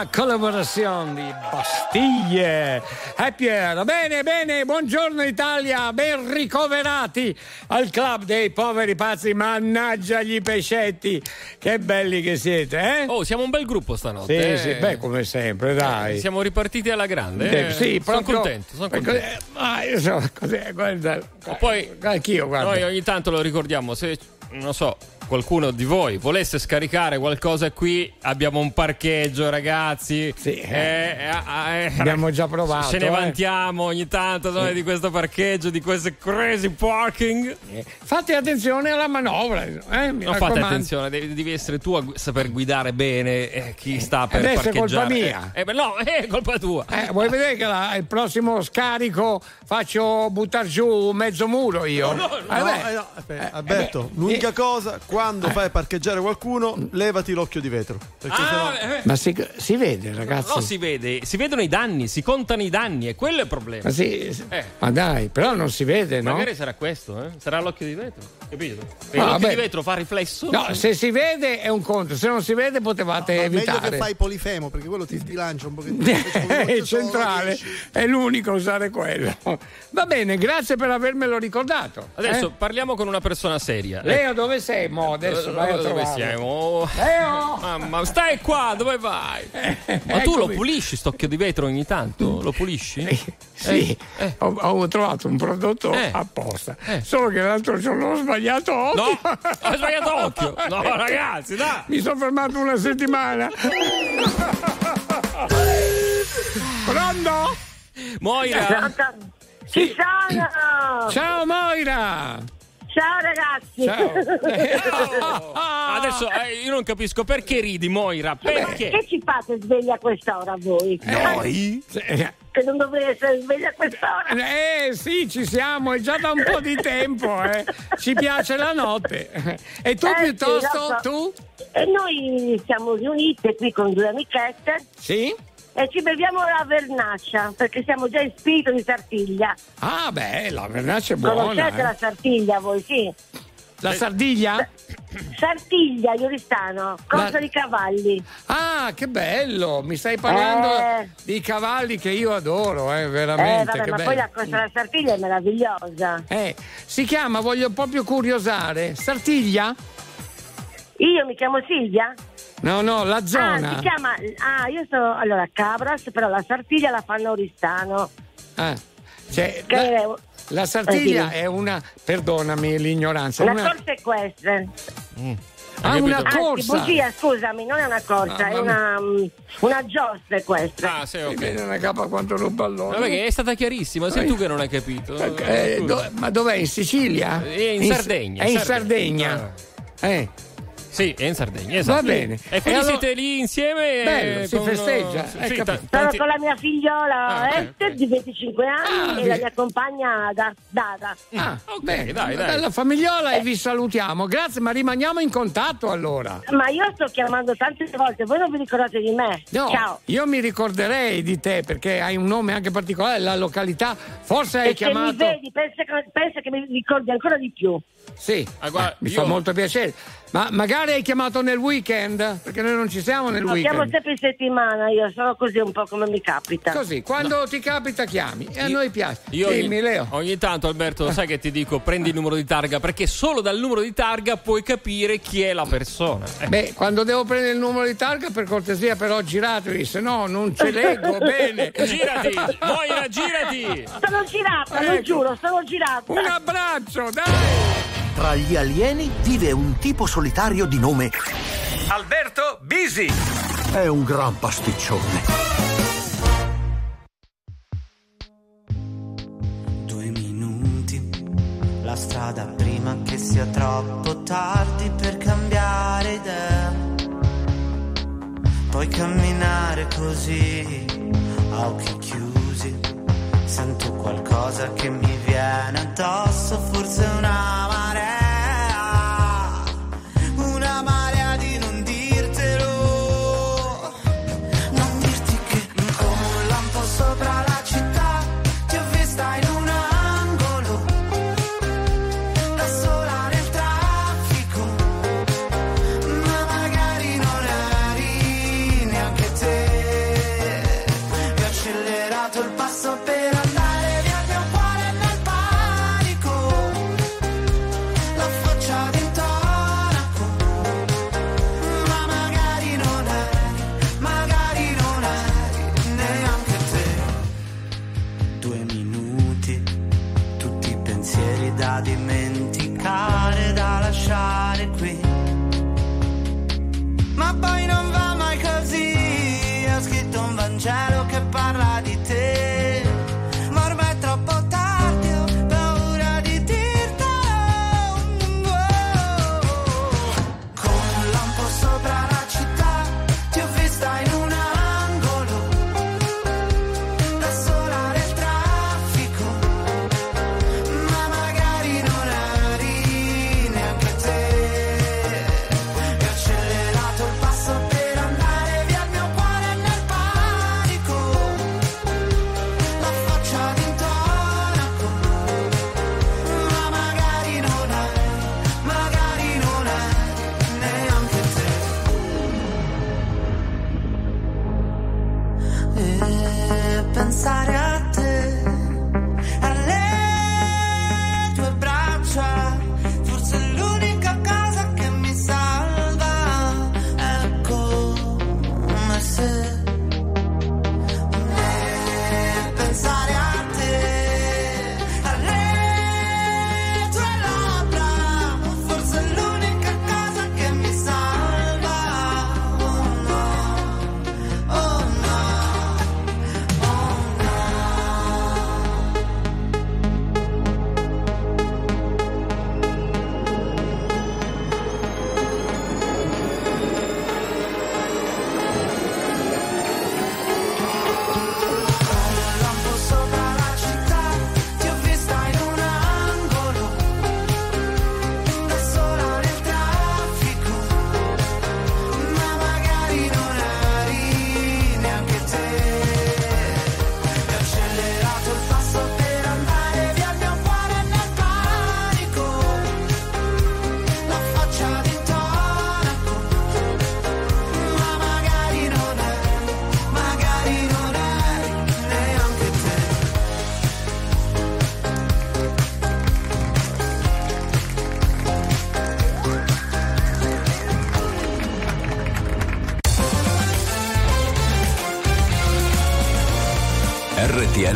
Speaker 1: la collaborazione di Bastiglie. Eh Piero, bene, bene, buongiorno Italia, ben ricoverati al club dei poveri pazzi, mannaggia gli pescetti, che belli che siete, eh?
Speaker 3: Oh, siamo un bel gruppo stanotte.
Speaker 1: Sì,
Speaker 3: eh.
Speaker 1: sì, beh, come sempre, dai.
Speaker 3: Siamo ripartiti alla grande. eh.
Speaker 1: sì,
Speaker 3: sono contento. Sono contento.
Speaker 1: eh, Ma io so, cos'è, guarda.
Speaker 3: Poi
Speaker 1: anch'io, guarda.
Speaker 3: Noi ogni tanto lo ricordiamo, se non so, qualcuno di voi volesse scaricare qualcosa qui, abbiamo un parcheggio, ragazzi. Sì,
Speaker 1: Abbiamo già provato,
Speaker 3: Ce ne
Speaker 1: eh.
Speaker 3: vantiamo ogni tanto noi di questo parcheggio, di questo crazy parking.
Speaker 1: Fate attenzione alla manovra, eh,
Speaker 3: Non fate attenzione, devi, devi essere tu a gu- saper guidare bene eh, chi sta per
Speaker 1: Adesso è
Speaker 3: parcheggiare.
Speaker 1: colpa mia.
Speaker 3: Eh, eh, beh, no, è colpa tua.
Speaker 1: Eh, vuoi vedere che la- il prossimo scarico faccio buttare giù mezzo muro io?
Speaker 4: No,
Speaker 1: Eh, beh.
Speaker 4: eh, no, aspetta, Alberto,
Speaker 1: eh,
Speaker 4: l'unica cosa, quando fai parcheggiare qualcuno, levati l'occhio di vetro. Perché
Speaker 3: Ah,
Speaker 4: sennò...
Speaker 3: eh,
Speaker 1: Ma si, si vede, ragazzi.
Speaker 3: No, si vede, si vedono i danni, si contano i danni, e quello è il problema.
Speaker 1: Ma, sì.
Speaker 3: Eh.
Speaker 1: Ma dai, però non si vede, no?
Speaker 3: Magari sarà questo, eh? Sarà l'occhio di vetro, capito? E
Speaker 1: No,
Speaker 3: l'occhio
Speaker 1: vabbè.
Speaker 3: di vetro fa riflesso.
Speaker 1: No, se si vede è un conto, se non si vede potevate
Speaker 4: Ma meglio
Speaker 1: evitare.
Speaker 4: che fai polifemo, perché quello ti sbilancia un pochettino.
Speaker 1: è il centrale, è l'unico a usare quello. Va bene, grazie per avermelo ricordato.
Speaker 3: Adesso
Speaker 1: eh?
Speaker 3: parliamo con una persona seria.
Speaker 1: Leo, dove sei? Mo, adesso vai a
Speaker 3: dove
Speaker 1: trovarlo.
Speaker 3: siamo?
Speaker 1: Leo!
Speaker 3: Mamma, stai qua, dove vai? Ma tu lo pulisci st'occhio di vetro ogni tanto? Lo pulisci?
Speaker 1: Sì,
Speaker 3: Eh,
Speaker 1: Ho, ho trovato un prodotto
Speaker 3: Eh.
Speaker 1: apposta. Solo che l'altro giorno ho sbagliato occhio.
Speaker 3: No, ho sbagliato occhio. No, ragazzi, dai.
Speaker 1: Mi sono fermato una settimana. Pronto?
Speaker 3: Moira.
Speaker 28: Ci sono!
Speaker 1: Ciao Moira!
Speaker 28: Ciao ragazzi!
Speaker 3: Adesso eh, io non capisco perché ridi, Moira. Perché?
Speaker 28: Che ci fate sveglia a quest'ora voi?
Speaker 1: Noi?
Speaker 28: Che non dovrei essere sveglia a quest'ora?
Speaker 1: Eh sì, ci siamo, è già da un po' di tempo, eh. Ci piace la notte. E tu
Speaker 28: Eh, sì,
Speaker 1: piuttosto,
Speaker 28: lo so.
Speaker 1: tu?
Speaker 28: E noi siamo riunite qui con due amichette.
Speaker 1: Sì?
Speaker 28: E ci beviamo la vernaccia, perché siamo già in spirito di Sartiglia.
Speaker 1: Ah beh, la vernaccia è buona.
Speaker 28: Conoscete
Speaker 1: eh.
Speaker 28: la Sartiglia voi, sì?
Speaker 1: La Sardiglia?
Speaker 28: Sartiglia, Ioristano, Corsa
Speaker 1: La-
Speaker 28: di Cavalli.
Speaker 1: Ah, che bello! Mi stai parlando
Speaker 28: Eh.
Speaker 1: di cavalli che io adoro, eh,
Speaker 28: Eh,
Speaker 1: veramente.
Speaker 28: vabbè,
Speaker 1: che
Speaker 28: ma
Speaker 1: bello.
Speaker 28: poi la Corsa della Sartiglia è meravigliosa.
Speaker 1: Eh, si chiama, voglio proprio curiosare, Sartiglia?
Speaker 28: Io mi chiamo Silvia?
Speaker 1: No, no, la
Speaker 28: Ah,
Speaker 1: zona.
Speaker 28: si chiama. Ah, io sono. Allora, Cabras, però la Sartiglia la fanno Oristano.
Speaker 1: Ah, cioè,
Speaker 28: Che
Speaker 1: la,
Speaker 28: è
Speaker 1: la Sartiglia
Speaker 28: Eh,
Speaker 1: è una, perdonami l'ignoranza,
Speaker 28: una
Speaker 1: una,
Speaker 28: corsa equestre.
Speaker 1: ah, una
Speaker 28: Anzi,
Speaker 1: corsa.
Speaker 28: bugia, scusami, non è una corsa,
Speaker 1: Ah,
Speaker 28: è una, mm, una giostra equestre.
Speaker 3: Ah, sì,
Speaker 1: Mi viene una capa quanto un pallone.
Speaker 3: Vabbè, che è stata chiarissima, sei tu che non hai capito.
Speaker 1: Eh,
Speaker 3: Scusa.
Speaker 1: do- ma dov'è? In Sicilia?
Speaker 3: È in Sardegna,
Speaker 1: È in
Speaker 3: Sardegna.
Speaker 1: Sardegna. Eh.
Speaker 3: Sì, è in Sardegna, esatto.
Speaker 1: Va bene.
Speaker 3: E quindi
Speaker 1: E allora-
Speaker 3: siete lì insieme.
Speaker 1: Bello, si
Speaker 3: con-
Speaker 1: festeggia,
Speaker 3: Sì, sì,
Speaker 1: capito.
Speaker 3: ta-
Speaker 28: Sono
Speaker 3: tanti-
Speaker 28: con la mia figliola
Speaker 3: Ah, ok,
Speaker 28: Esther di 25 anni
Speaker 1: Ah,
Speaker 28: e la mia compagna Da- Dada.
Speaker 1: Ah, bene,
Speaker 3: dai,
Speaker 1: una
Speaker 3: dai.
Speaker 1: bella famigliola e vi salutiamo. Grazie, ma rimaniamo in contatto allora.
Speaker 28: Ma io sto chiamando tante volte, voi non vi ricordate di me?
Speaker 1: No,
Speaker 28: Ciao.
Speaker 1: io mi ricorderei di te perché hai un nome anche particolare, la località. Forse hai
Speaker 28: E se mi
Speaker 1: chiamato.
Speaker 28: vedi, pensa che, pensa che mi ricordi ancora di più.
Speaker 1: Sì,
Speaker 3: Ah, guarda,
Speaker 1: eh, mi
Speaker 3: io-
Speaker 1: fa molto piacere. Ma magari hai chiamato nel weekend? Perché noi non ci siamo nel
Speaker 28: No, chiamo
Speaker 1: weekend.
Speaker 28: sempre in settimana, io sono così un po' come mi capita.
Speaker 1: Così, quando ti capita chiami e a
Speaker 3: Io-
Speaker 1: noi piace.
Speaker 3: Io
Speaker 1: Dimmi,
Speaker 3: ogni,
Speaker 1: Leo.
Speaker 3: ogni tanto, Alberto, sai che ti dico, prendi il numero di targa, perché solo dal numero di targa puoi capire chi è la persona. Eh,
Speaker 1: Beh, quando devo prendere il numero di targa, per cortesia, però giratevi, se no non ce leggo bene.
Speaker 3: Girati, Moira, girati!
Speaker 28: Sono girata, lo
Speaker 1: Ecco.
Speaker 28: giuro, sono girata.
Speaker 1: Un abbraccio, dai!
Speaker 29: Tra gli alieni vive un tipo solitario di nome
Speaker 1: Alberto Bisi.
Speaker 29: È un gran pasticcione.
Speaker 21: Due minuti, la strada prima che sia troppo tardi per cambiare idea. Puoi camminare così, a occhi chiusi. Sento qualcosa che mi viene addosso, forse una marea.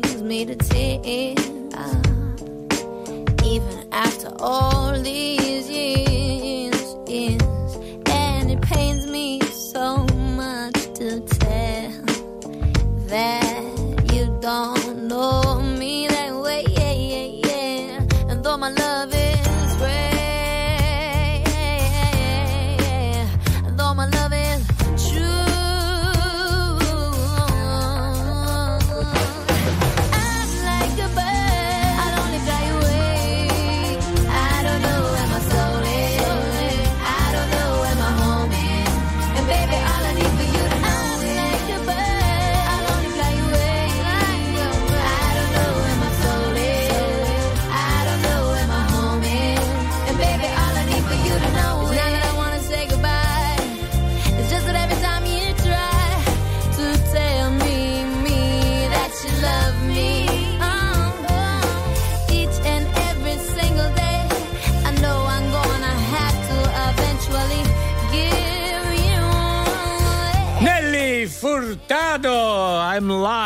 Speaker 17: brings me to tears. Ah, even after all these years.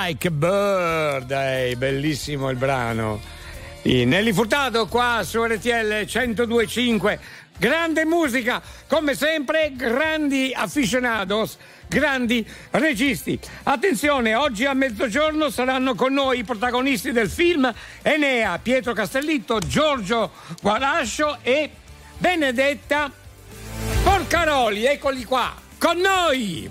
Speaker 17: Like Bird,
Speaker 1: bellissimo il brano. Nelly Furtado qua su RTL 102.5, grande musica, come sempre grandi aficionados, grandi registi. Attenzione, oggi a mezzogiorno saranno con noi i protagonisti del film Enea, Pietro Castellitto, Giorgio Guarascio e Benedetta Porcaroli, eccoli qua, con noi!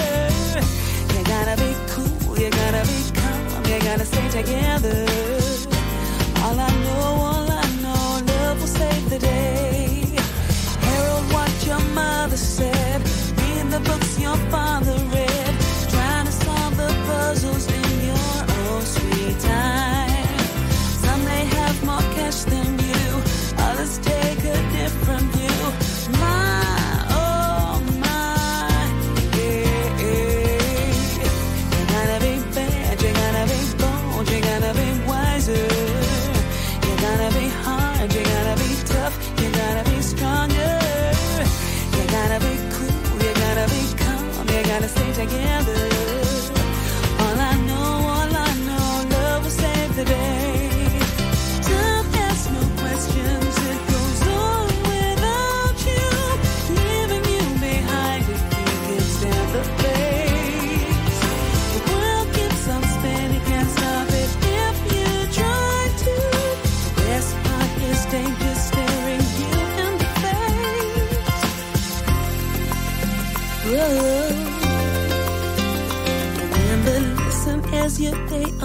Speaker 20: We're gonna stay together. All I know, all I know, love will save the day. Harold, your mother said, read the books your father read, trying to solve the puzzles in your own sweet time. again.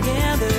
Speaker 20: together.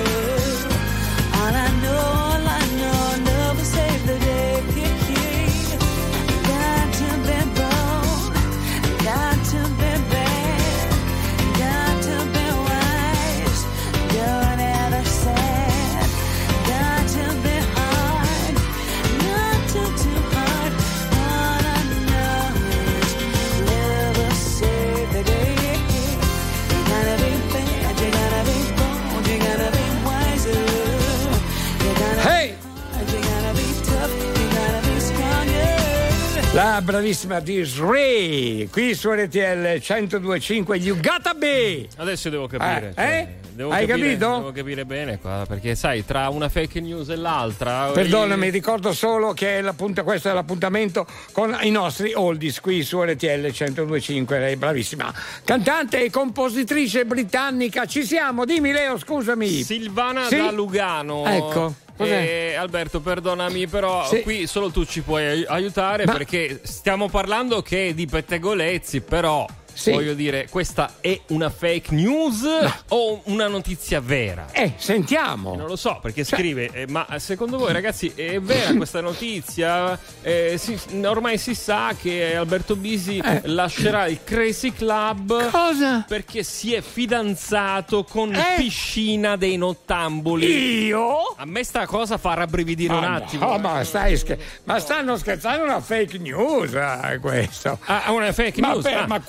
Speaker 1: La bravissima di Sri, qui su RTL 1025, You Gotta Be.
Speaker 3: Adesso devo capire.
Speaker 1: Eh,
Speaker 3: cioè,
Speaker 1: eh?
Speaker 3: devo
Speaker 1: Hai
Speaker 3: capire-
Speaker 1: capito?
Speaker 3: Devo capire bene qua, perché sai, tra una fake news e l'altra.
Speaker 1: Perdonami, ricordo solo che questo è l'appuntamento con i nostri oldies qui su RTL 1025. Lei bravissima. Cantante e compositrice britannica, ci siamo? Dimmi Leo, scusami.
Speaker 3: Silvana
Speaker 1: Sì?
Speaker 3: da Lugano.
Speaker 1: Ecco.
Speaker 3: Eh, Alberto, perdonami, però
Speaker 1: Sì.
Speaker 3: qui solo tu ci puoi ai- aiutare
Speaker 1: Ma-
Speaker 3: perché stiamo parlando che di pettegolezzi, però
Speaker 1: Sì.
Speaker 3: voglio dire, questa è una fake news o una notizia vera?
Speaker 1: Eh, sentiamo.
Speaker 3: Non lo so perché
Speaker 1: Cioè-
Speaker 3: scrive, eh, ma secondo voi ragazzi è vera questa notizia? Eh, si- ormai si sa che Alberto Bisi
Speaker 1: Eh.
Speaker 3: lascerà il Crazy Club
Speaker 1: Cosa?
Speaker 3: perché si è fidanzato con
Speaker 1: Eh?
Speaker 3: Piscina dei Nottambuli.
Speaker 1: Io?
Speaker 3: A me sta cosa fa rabbrividire un
Speaker 1: Ma
Speaker 3: attimo.
Speaker 1: no, ma, stai scher- ma stanno scherzando, una fake news eh, questo.
Speaker 3: Ah, una fake
Speaker 1: Ma,
Speaker 3: news?
Speaker 1: per-
Speaker 3: Ah.
Speaker 1: ma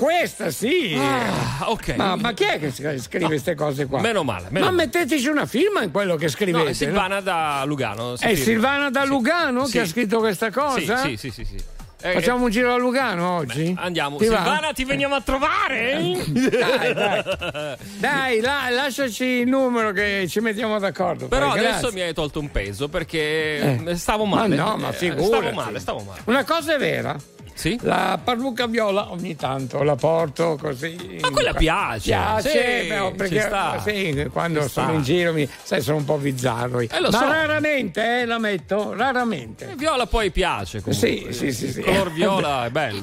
Speaker 1: questa sì.
Speaker 3: Ah, ok.
Speaker 1: Ma, ma chi è che sc- scrive queste cose qua?
Speaker 3: Meno male, meno
Speaker 1: ma
Speaker 3: male.
Speaker 1: metteteci una firma in quello che scrivete.
Speaker 3: No, è Silvana da Lugano.
Speaker 1: È
Speaker 3: firma.
Speaker 1: Silvana da
Speaker 3: Sì.
Speaker 1: Lugano
Speaker 3: Sì.
Speaker 1: che ha scritto questa cosa?
Speaker 3: Sì, sì, sì, sì. Eh,
Speaker 1: Facciamo un giro a Lugano oggi?
Speaker 3: Andiamo.
Speaker 1: Ti va?
Speaker 3: Silvana, ti veniamo a trovare?
Speaker 1: Dai, dai. Dai, la- lasciaci il numero che ci mettiamo d'accordo.
Speaker 3: Però
Speaker 1: poi,
Speaker 3: adesso
Speaker 1: grazie.
Speaker 3: mi hai tolto un peso perché
Speaker 1: Eh.
Speaker 3: stavo male.
Speaker 1: Ma no, ma
Speaker 3: Eh,
Speaker 1: figurati.
Speaker 3: Stavo male, stavo male.
Speaker 1: Una cosa è vera.
Speaker 3: Sì?
Speaker 1: La parrucca viola ogni tanto la porto così.
Speaker 3: Ma quella piace.
Speaker 1: Piace,
Speaker 3: Sì,
Speaker 1: però, perché sì, quando
Speaker 3: Ci
Speaker 1: sono
Speaker 3: sta.
Speaker 1: in giro mi sai, sono un po' bizzarro.
Speaker 3: Eh,
Speaker 1: Ma
Speaker 3: so.
Speaker 1: raramente, eh, la metto, raramente.
Speaker 3: Viola poi piace comunque.
Speaker 1: Sì, sì, sì, sì.
Speaker 3: Il color viola è bello.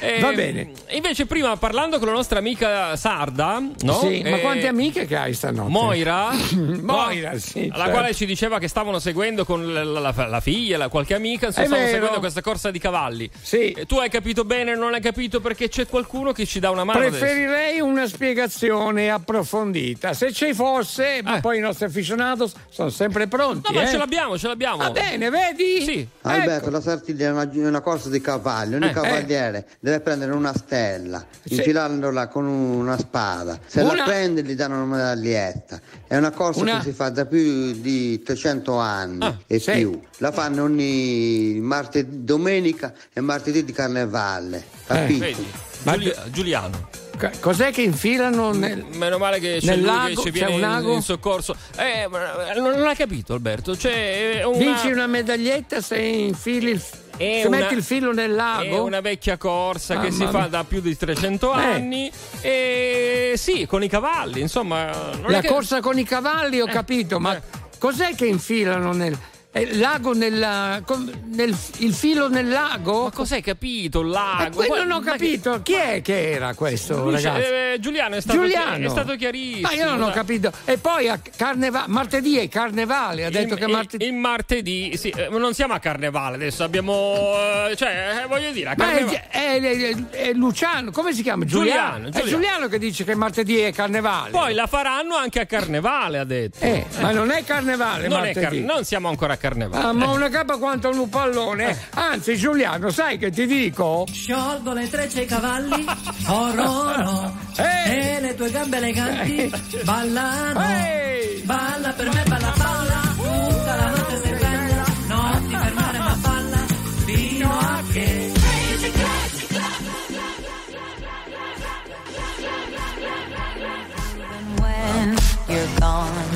Speaker 3: Eh,
Speaker 1: Va bene.
Speaker 3: Invece prima parlando con la nostra amica sarda, no?
Speaker 1: Sì, ma
Speaker 3: Eh,
Speaker 1: quante amiche che hai stanotte?
Speaker 3: Moira,
Speaker 1: Moira, sì.
Speaker 3: alla
Speaker 1: certo.
Speaker 3: quale ci diceva che stavano seguendo con la, la- la- la figlia, la- qualche amica, insomma, stavano seguendo questa corsa di cavalli.
Speaker 1: Sì.
Speaker 3: Eh, Tu hai capito bene, non hai capito perché c'è qualcuno che ci dà una mano. adesso.
Speaker 1: Preferirei una spiegazione approfondita. Se ci fosse, ma poi i nostri aficionados sono sempre pronti.
Speaker 3: Eh. No, ma
Speaker 1: eh.
Speaker 3: ce l'abbiamo, ce l'abbiamo.
Speaker 1: Va bene, vedi?
Speaker 3: Sì.
Speaker 30: Alberto, la sartiglia è una, una corsa di cavalli, ogni
Speaker 1: Eh,
Speaker 30: cavaliere deve prendere una stella,
Speaker 1: Sì.
Speaker 30: infilandola con una spada. Se
Speaker 1: Una-
Speaker 30: la prende gli danno una medaglietta. È una corsa
Speaker 1: Una-
Speaker 30: che si fa da più di 300 anni
Speaker 1: Ah,
Speaker 30: e
Speaker 1: sì.
Speaker 30: più. La fanno ogni martedì, domenica e martedì di carnevale. Capito?
Speaker 3: Eh, Vedi?
Speaker 1: Ma-
Speaker 3: Giuli- Giuliano.
Speaker 1: Co- Cos'è che infilano nel...
Speaker 3: Meno male che c'è
Speaker 1: Nel
Speaker 3: lui
Speaker 1: lago?
Speaker 3: che ci
Speaker 1: C'è
Speaker 3: viene
Speaker 1: un
Speaker 3: in,
Speaker 1: lago?
Speaker 3: in soccorso. Eh, non, non l'hai capito, Alberto. C'è una,
Speaker 1: Vinci una medaglietta se infili il...
Speaker 3: È
Speaker 1: se
Speaker 3: una-
Speaker 1: metti il filo nel
Speaker 3: è
Speaker 1: lago?
Speaker 3: una vecchia corsa che
Speaker 1: Mamma
Speaker 3: si fa da più di 300
Speaker 1: Eh.
Speaker 3: anni. E sì, con i cavalli, insomma. non
Speaker 1: La
Speaker 3: è che-
Speaker 1: corsa con i cavalli ho capito, ma cos'è che infilano nel... è il lago nella... nel- il filo nel lago?
Speaker 3: Ma cos'hai capito? Il
Speaker 1: Eh,
Speaker 3: lago? Guarda-
Speaker 1: non ho capito. Chi è che era questo,
Speaker 3: Lui c'è-
Speaker 1: ragazzi?
Speaker 3: eh, Giuliano è stato,
Speaker 1: Giuliano.
Speaker 3: è stato chiarissimo.
Speaker 1: Ma io non ho capito. E poi a carneva- martedì è carnevale, ha detto
Speaker 3: il,
Speaker 1: che martedì...
Speaker 3: il martedì, sì, eh, non siamo a carnevale adesso, abbiamo. eh, cioè, eh, voglio dire, a
Speaker 1: è,
Speaker 3: carnevale.
Speaker 1: è- è- è Luciano, come si chiama?
Speaker 3: Giuliano,
Speaker 1: È
Speaker 3: Giuliano.
Speaker 1: Giuliano che dice che martedì è carnevale.
Speaker 3: Poi la faranno anche a carnevale, ha detto.
Speaker 1: Eh, ma non è carnevale
Speaker 3: non, è
Speaker 1: martedì.
Speaker 3: car- non siamo ancora a carnevale.
Speaker 1: Ah, ma una capa quanto un pallone. Anzi, Giuliano, sai che ti dico?
Speaker 20: Sciolgo le trecce ai cavalli, oro oro, e le tue gambe eleganti ballano. Balla per me, balla, balla, tutta la notte sei bella, non ti fermare ma balla, fino a che...
Speaker 17: when you're gone.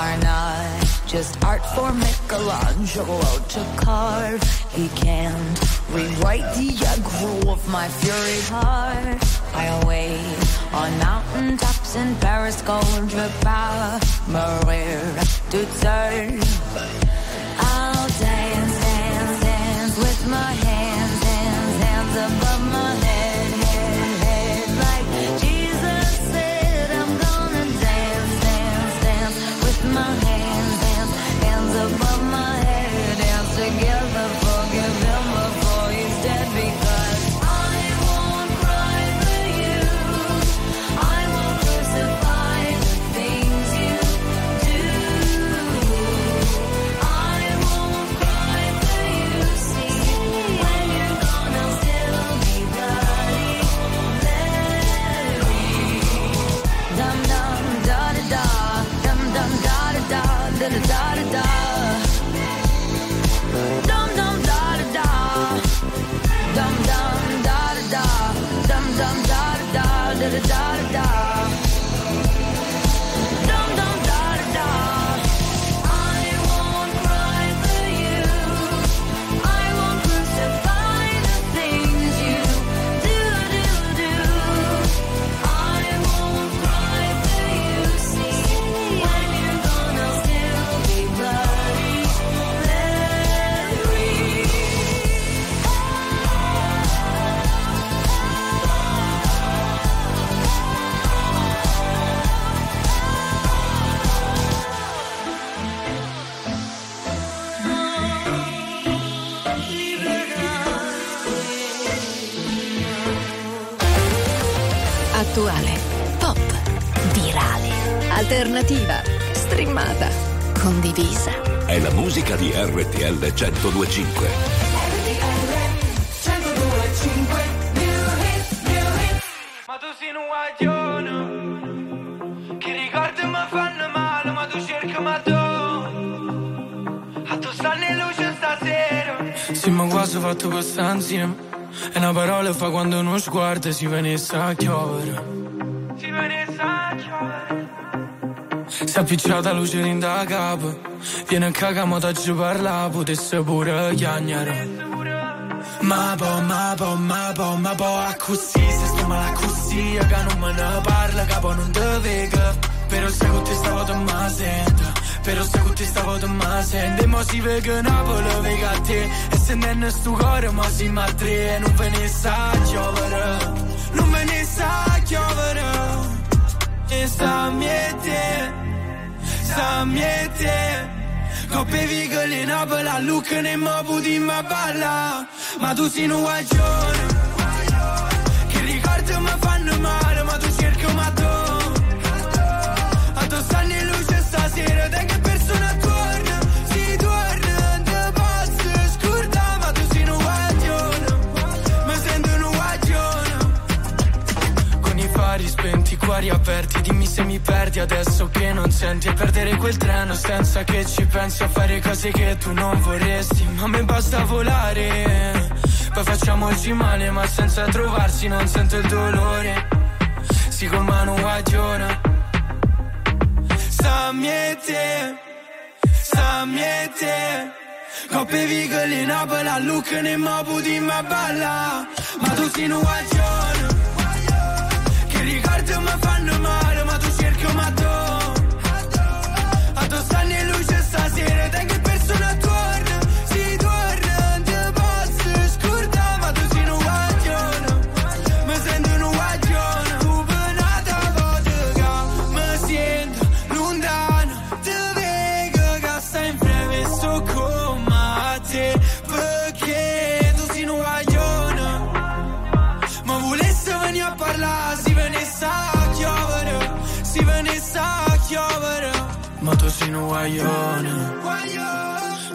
Speaker 17: are not just art for Michelangelo to carve. He can't
Speaker 31: Rewrite the aggro of my fury heart. I'll wait on mountain tops in Paris, gold power, Maria to turn. I'll dance, dance, dance with my hands, hands, hands above my
Speaker 32: Attuale, pop, virale, alternativa, streamata, condivisa.
Speaker 2: È la musica di RTL 1025.
Speaker 9: Ma tu sei un guaglione Che ricordi mi fanno male Ma tu cerchi ma tu A tu stanno in luce stasera
Speaker 27: Sì, ma quasi ho fatto questa insieme. E una parola fa quando uno sguardo si venisse a chiovere.
Speaker 9: Si venisse a chiovere
Speaker 27: Si è appicciata luce in da capo. Viene a cagamo da giù parla, potesse pure chiagnare. Ma po, ma po, ma po, ma po, a così, se sto male così, che non me ne parla, capo non te vega. Però se con te stavo te ma sento, però se con te stavo te ma sento, e mo si vega Napoli, vega te, e se non è sto cuore, ma si ma tre, non ve ne sa chiovere, non ve ne sa chiovere, e sta miete, sta miete. Coppe vigole in a look ne mo puti ma balla. Ma tu sei un guaglione. Che ricordi mi fanno male Ma tu cerchi ma tu stasera Da persona torna Si torna Te posso scordare Ma tu sei un guaglione Mi sento un guaglione con i fari spenti, cuori aperti Dimmi se mi perdi adesso che non senti. E perdere quel treno senza che ci pensi A fare cose che tu non vorresti. Ma a me basta volare Poi facciamoci male ma senza trovarsi non sento il dolore. Si con mano guaglione Sta miete Sta miete Coppe vigole in a look ne mo puti ma balla. Ma tu sei un guaglione. Che ricordi mi fanno male ma tu cerchi ma tu A tu stanno in luce stasera Da Un guaglione,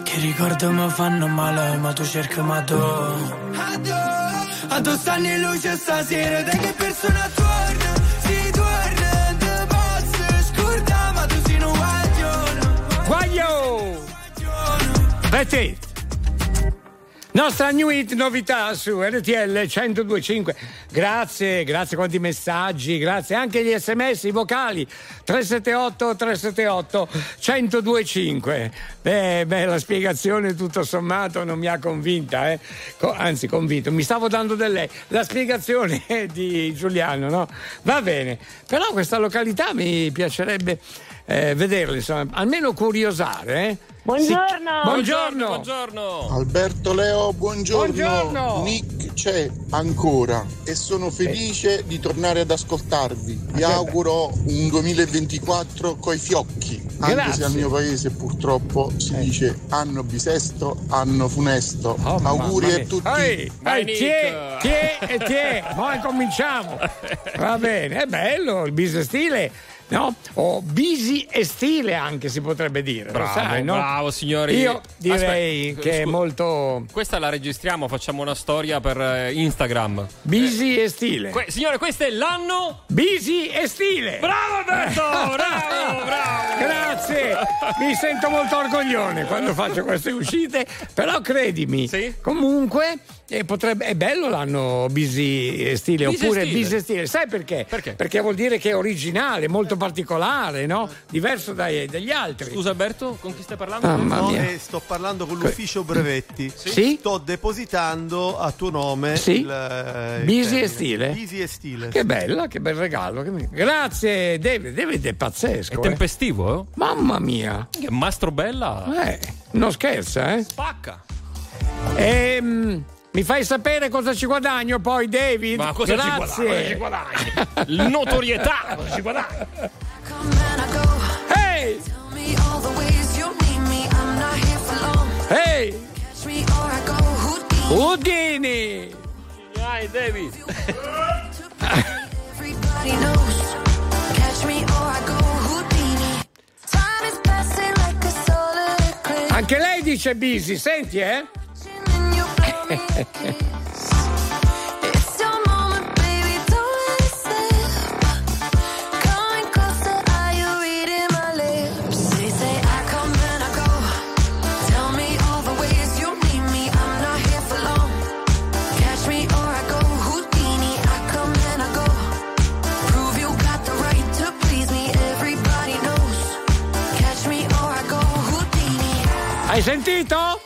Speaker 27: che ricordi mi fanno male, ma tu cerchi ma tu. A tu stanno in luce stasera, da che persona torna, si torna, te posso scordare, ma tu sei un guaglione.
Speaker 1: Guaglio! Betty! Nostra new hit novità su RTL 1025. Grazie, grazie quanti messaggi, grazie anche gli sms, i vocali 378 378 1025. Beh, beh, la spiegazione tutto sommato non mi ha convinta, eh. Anzi convinto, mi stavo dando del lei. La spiegazione di Giuliano, no? Va bene, però questa località mi piacerebbe eh, vederla, insomma, almeno curiosare. Eh.
Speaker 28: Buongiorno.
Speaker 1: Si- Buongiorno.
Speaker 3: Buongiorno.
Speaker 33: Alberto Leo, buongiorno.
Speaker 1: Buongiorno.
Speaker 33: Nick c'è ancora e sono felice di tornare ad ascoltarvi. Vi auguro un 2024 coi fiocchi, anche
Speaker 1: Grazie.
Speaker 33: se al mio paese purtroppo si dice anno bisesto, anno funesto. Auguri
Speaker 1: Mamma
Speaker 33: a tutti.
Speaker 1: Ehi, ehi, tie, tie e tie, noi cominciamo. Va bene, è bello il bis stile, no? O bisi e stile anche si potrebbe dire.
Speaker 3: Bravo,
Speaker 1: sai, no?
Speaker 3: bravo signori.
Speaker 1: Io direi
Speaker 3: Aspetta,
Speaker 1: che è
Speaker 3: scu-
Speaker 1: molto
Speaker 3: Questa la registriamo, facciamo una storia per eh, Instagram.
Speaker 1: bisi e stile.
Speaker 3: Que- signore, questo è l'anno
Speaker 1: Bisi e stile.
Speaker 3: Bravo Alberto! Bravo, bravo!
Speaker 1: Grazie, mi sento molto orgoglione quando faccio queste uscite, però credimi, comunque eh, potrebbe- è bello l'anno busy e stile
Speaker 3: Busy e
Speaker 1: oppure
Speaker 3: stile.
Speaker 1: busy e stile, sai perché? Perché vuol dire che è originale, molto particolare, no? Diverso dai- dagli altri.
Speaker 3: Scusa Alberto, con chi stai parlando?
Speaker 1: Mamma
Speaker 4: No,
Speaker 1: mia.
Speaker 4: eh, sto parlando con l'ufficio brevetti.
Speaker 1: Sì?
Speaker 4: Sto depositando a tuo nome
Speaker 1: Sì?
Speaker 4: il, eh, il
Speaker 1: Bisi e
Speaker 4: termine.
Speaker 1: stile?
Speaker 4: Bisi e stile.
Speaker 1: Che bella, che bel regalo. che mi- Grazie David, David è pazzesco.
Speaker 3: È
Speaker 1: eh.
Speaker 3: tempestivo, eh?
Speaker 1: Mamma mia.
Speaker 3: Che mastro bella.
Speaker 1: Eh, non scherza, eh?
Speaker 3: Spacca.
Speaker 1: Ehm, mi fai sapere cosa ci guadagno poi, David?
Speaker 3: Ma cosa ci
Speaker 1: Grazie.
Speaker 3: guadagni? Cosa ci guadagni? Notorietà, cosa ci guadagni?
Speaker 1: Hey! Hey! Houdini!
Speaker 3: Dai, David.
Speaker 1: Anche lei dice busy, senti, eh? Sentito?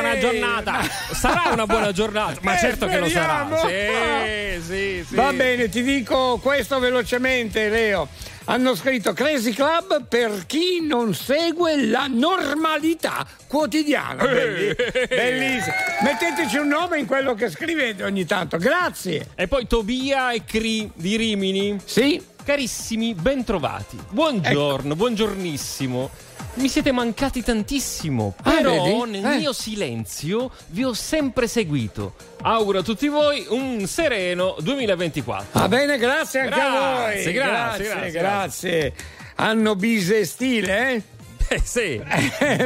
Speaker 3: Buona giornata. Sarà una buona giornata, ma
Speaker 1: Eh,
Speaker 3: certo che lo sarà.
Speaker 1: speriamo.
Speaker 3: Sì, sì, sì.
Speaker 1: Va bene, ti dico questo velocemente, Leo. Hanno scritto Crazy Club per chi non segue la normalità quotidiana. Belli- Bellissimo. Metteteci un nome in quello che scrivete ogni tanto. Grazie.
Speaker 3: E poi Tobia e Cri di Rimini.
Speaker 1: Sì.
Speaker 3: Carissimi, bentrovati. Buongiorno, buongiornissimo. Mi siete mancati tantissimo,
Speaker 1: Ah,
Speaker 3: però
Speaker 1: vedi?
Speaker 3: nel
Speaker 1: Eh.
Speaker 3: mio silenzio vi ho sempre seguito. Auguro a tutti voi un sereno 2024.
Speaker 1: Va bene, grazie anche a voi.
Speaker 3: Grazie, grazie, grazie,
Speaker 1: grazie. Hanno bise e stile, eh?
Speaker 3: Eh sì.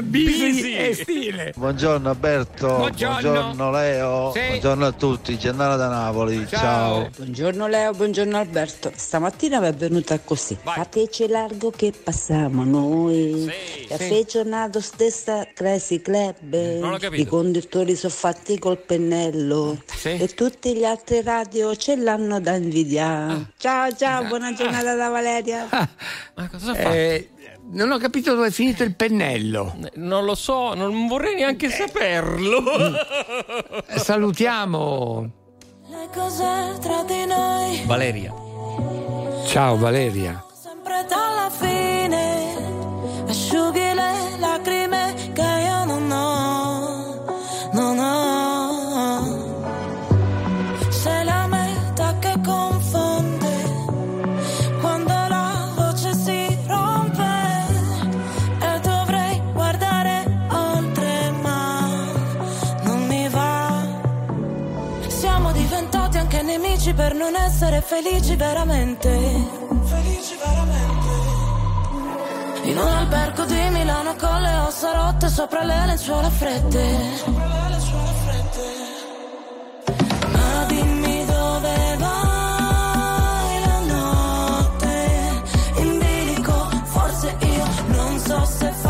Speaker 1: Bisi,
Speaker 3: Bisi.
Speaker 1: e stile.
Speaker 34: Buongiorno Alberto,
Speaker 1: Buongiorno.
Speaker 34: buongiorno, Leo,
Speaker 1: Sì.
Speaker 34: buongiorno a tutti, Giannara da Napoli,
Speaker 1: Ciao.
Speaker 34: ciao.
Speaker 18: Buongiorno Leo, buongiorno Alberto. Stamattina mi è venuta così. Fateci largo che passiamo noi. E
Speaker 3: Sì.
Speaker 18: giornato stessa Crazy Club.
Speaker 3: Non ho capito.
Speaker 18: I conduttori sono fatti col pennello. E tutti gli altri radio ce l'hanno da invidiare.
Speaker 3: Ah.
Speaker 18: Ciao ciao, buona giornata da Valeria.
Speaker 3: Ma cosa fa?
Speaker 1: Eh, non ho capito dove è finito il pennello.
Speaker 3: Non lo so, non vorrei neanche saperlo.
Speaker 1: Eh, Salutiamo.
Speaker 35: Le cose tra di noi,
Speaker 3: Valeria.
Speaker 1: Ciao Valeria.
Speaker 35: sempre dalla fine, asciughi le lacrime che io non ho, non ho. Nemici per non essere felici veramente.
Speaker 2: dici veramente? In un albergo di Milano con le ossa rotte sopra le lenzuola fredde. Ma dimmi dove vai la notte in bilico, forse io non so se farsi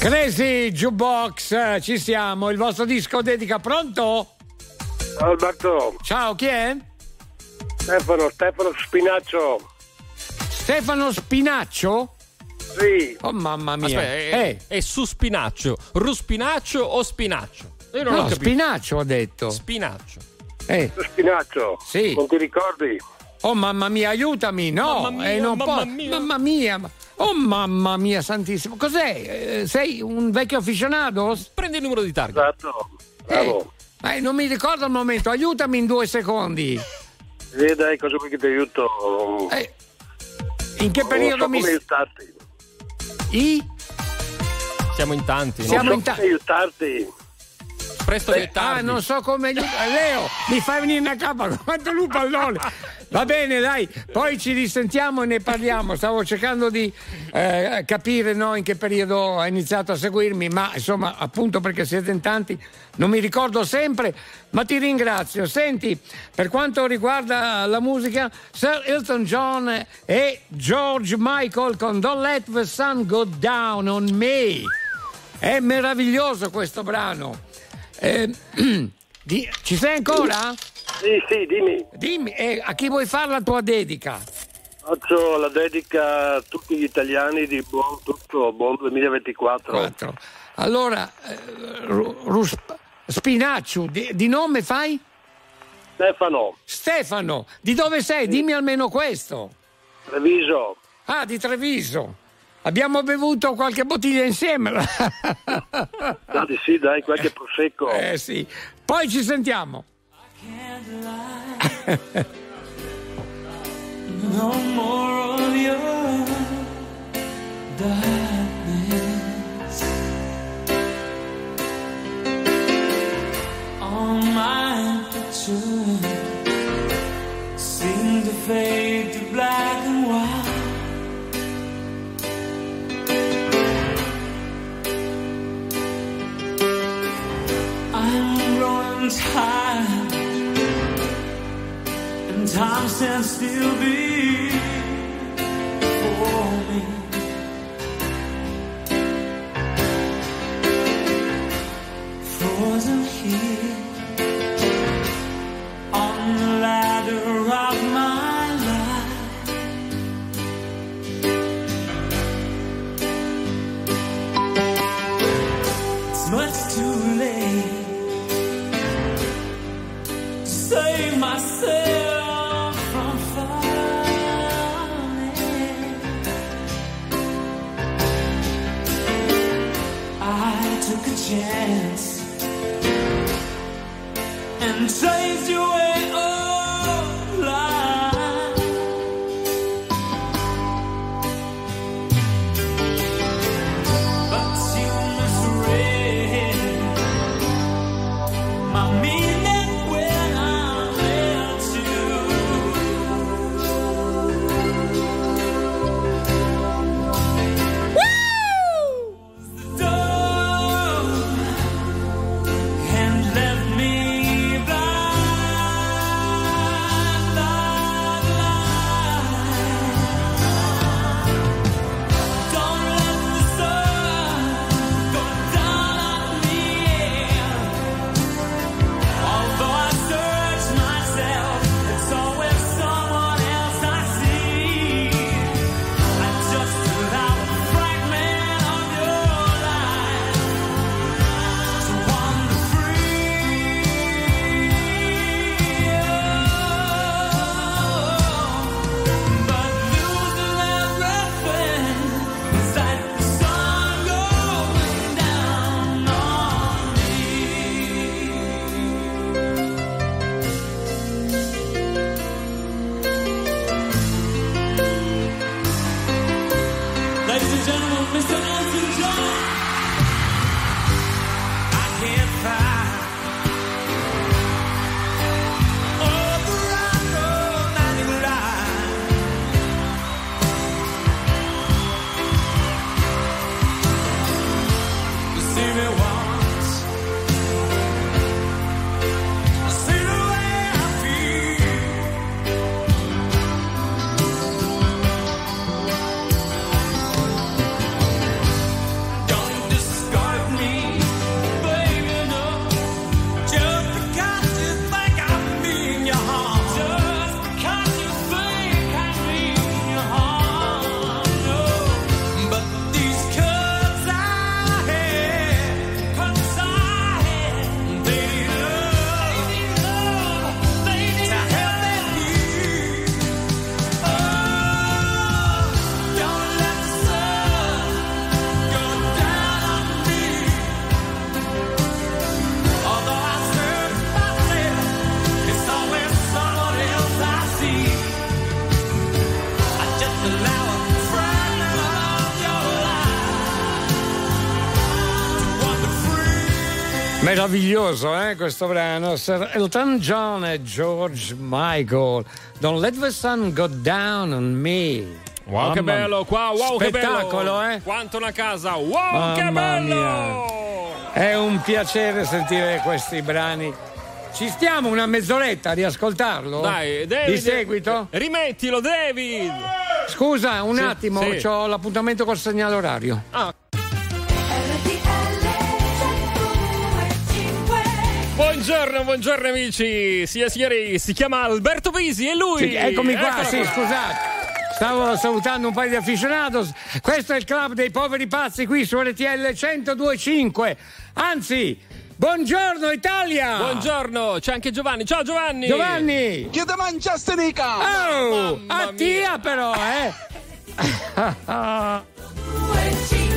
Speaker 1: Crazy Jukebox, eh, ci siamo, il vostro disco dedica pronto?
Speaker 36: Ciao Alberto.
Speaker 1: Ciao, chi è?
Speaker 36: Stefano, Stefano Spinaccio.
Speaker 1: Stefano Spinaccio?
Speaker 36: Sì.
Speaker 1: Oh mamma mia.
Speaker 3: Aspetta, è, è su spinaccio. Ruspinaccio o spinaccio? Io non
Speaker 1: No,
Speaker 3: ho capito.
Speaker 1: Spinaccio ho detto.
Speaker 3: Spinaccio.
Speaker 1: Eh.
Speaker 36: Spinaccio.
Speaker 1: Sì.
Speaker 36: Non ti ricordi?
Speaker 1: Oh mamma mia, aiutami, no,
Speaker 3: Mamma mia,
Speaker 1: eh, non
Speaker 3: mamma
Speaker 1: po-
Speaker 3: mia.
Speaker 1: mamma mia, oh mamma mia santissimo, cos'è? Eh, sei un vecchio aficionado?
Speaker 3: Prendi il numero di targa.
Speaker 36: Esatto. Bravo.
Speaker 1: Eh, non mi ricordo al momento, aiutami in due secondi.
Speaker 36: Eh, dai, cosa vuoi che ti aiuto?
Speaker 1: Eh, In che
Speaker 36: Non
Speaker 1: periodo
Speaker 36: so
Speaker 1: mi...
Speaker 36: come aiutarti.
Speaker 1: I?
Speaker 3: Siamo in tanti.
Speaker 1: Siamo
Speaker 36: non
Speaker 1: in
Speaker 36: so
Speaker 1: ta-
Speaker 36: come aiutarti.
Speaker 3: Presto che
Speaker 1: Ah,
Speaker 3: tardi.
Speaker 1: non so come aiutare. Leo, mi fai venire una cappa quanto lupo all'ole. Va bene, dai, poi ci risentiamo e ne parliamo. Stavo cercando di eh, capire no, in che periodo ha iniziato a seguirmi, ma insomma, appunto perché siete in tanti, non mi ricordo sempre, ma ti ringrazio. Senti, per quanto riguarda la musica, Sir Elton John e George Michael con Don't Let the Sun Go Down on Me. È meraviglioso questo brano. Eh, di- ci sei ancora?
Speaker 36: Sì, sì, dimmi.
Speaker 1: Dimmi, eh, a chi vuoi fare la tua dedica?
Speaker 36: Faccio la dedica a tutti gli italiani di buon tutto, buon 2024.
Speaker 1: Quattro. Allora, eh, Ru- Rus- Spinaccio, di, di nome fai?
Speaker 36: Stefano,
Speaker 1: Stefano, di dove sei? Dimmi almeno questo.
Speaker 36: Treviso.
Speaker 1: Ah, di Treviso. Abbiamo bevuto qualche bottiglia insieme.
Speaker 36: Dai, sì, dai, qualche prosecco.
Speaker 1: eh sì. Poi ci sentiamo.
Speaker 2: No more of your darkness. All my pictures seem to fade and time stands still
Speaker 37: before me. Frozen here. And chased you
Speaker 1: Meraviglioso, eh, questo brano. Sir Elton John e George Michael. Don't let the sun go down on me.
Speaker 3: Wow, che
Speaker 1: Mamma
Speaker 3: bello
Speaker 1: mia.
Speaker 3: qua, wow, che bello.
Speaker 1: Spettacolo, eh?
Speaker 3: Quanto una casa, wow, che
Speaker 1: Mamma
Speaker 3: bello.
Speaker 1: mia. È un piacere sentire questi brani. Ci stiamo una mezz'oretta a riascoltarlo?
Speaker 3: Dai, David.
Speaker 1: Di seguito?
Speaker 3: Rimettilo, David.
Speaker 1: Scusa, un
Speaker 3: Sì,
Speaker 1: attimo,
Speaker 3: sì.
Speaker 1: ho l'appuntamento col segnale orario.
Speaker 3: Ah. Buongiorno, buongiorno amici. Sì, signori, si chiama Alberto Pisi e lui.
Speaker 1: Sì, eccomi qua, sì, scusate. Stavo salutando un paio di aficionados. Questo è il club dei poveri pazzi qui su RTL 1025. Anzi, buongiorno Italia!
Speaker 3: Buongiorno, c'è anche Giovanni. Ciao Giovanni.
Speaker 1: Giovanni!
Speaker 38: Che te mangiaste mica?
Speaker 1: Oh,
Speaker 3: Mamma
Speaker 1: a tia però, eh!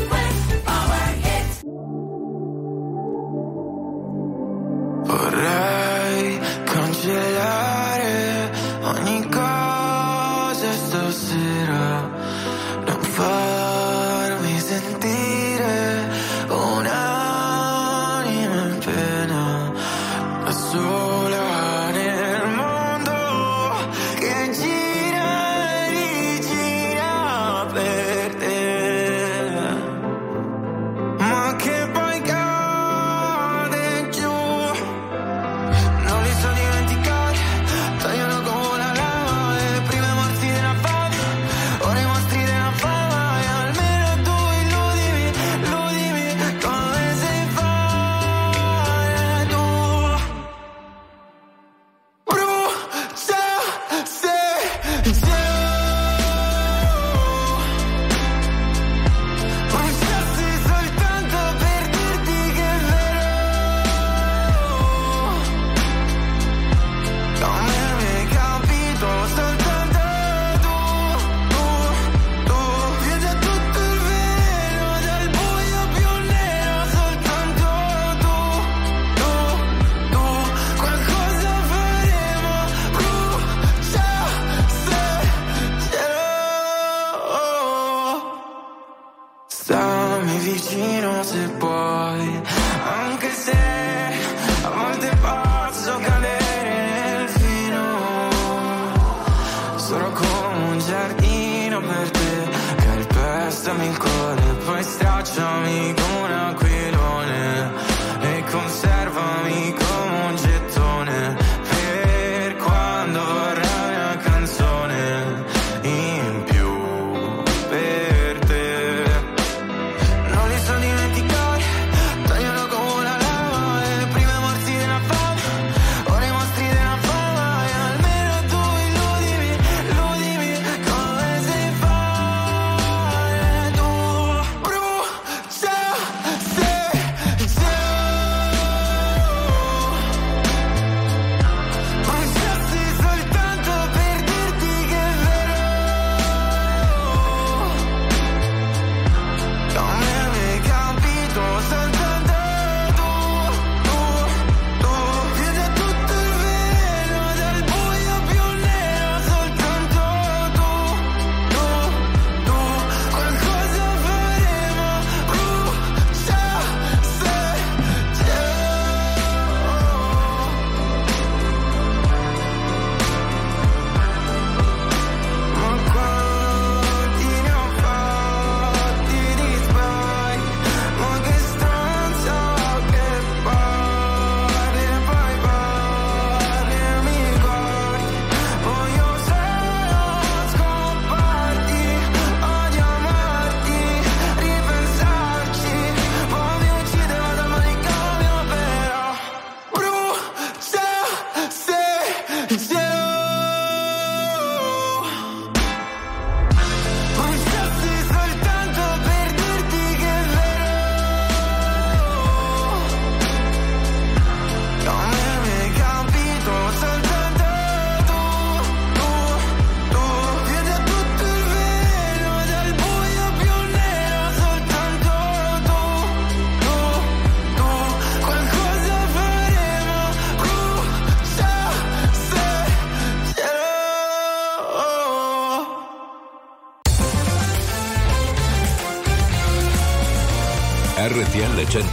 Speaker 37: Vorrei cancellare ogni cosa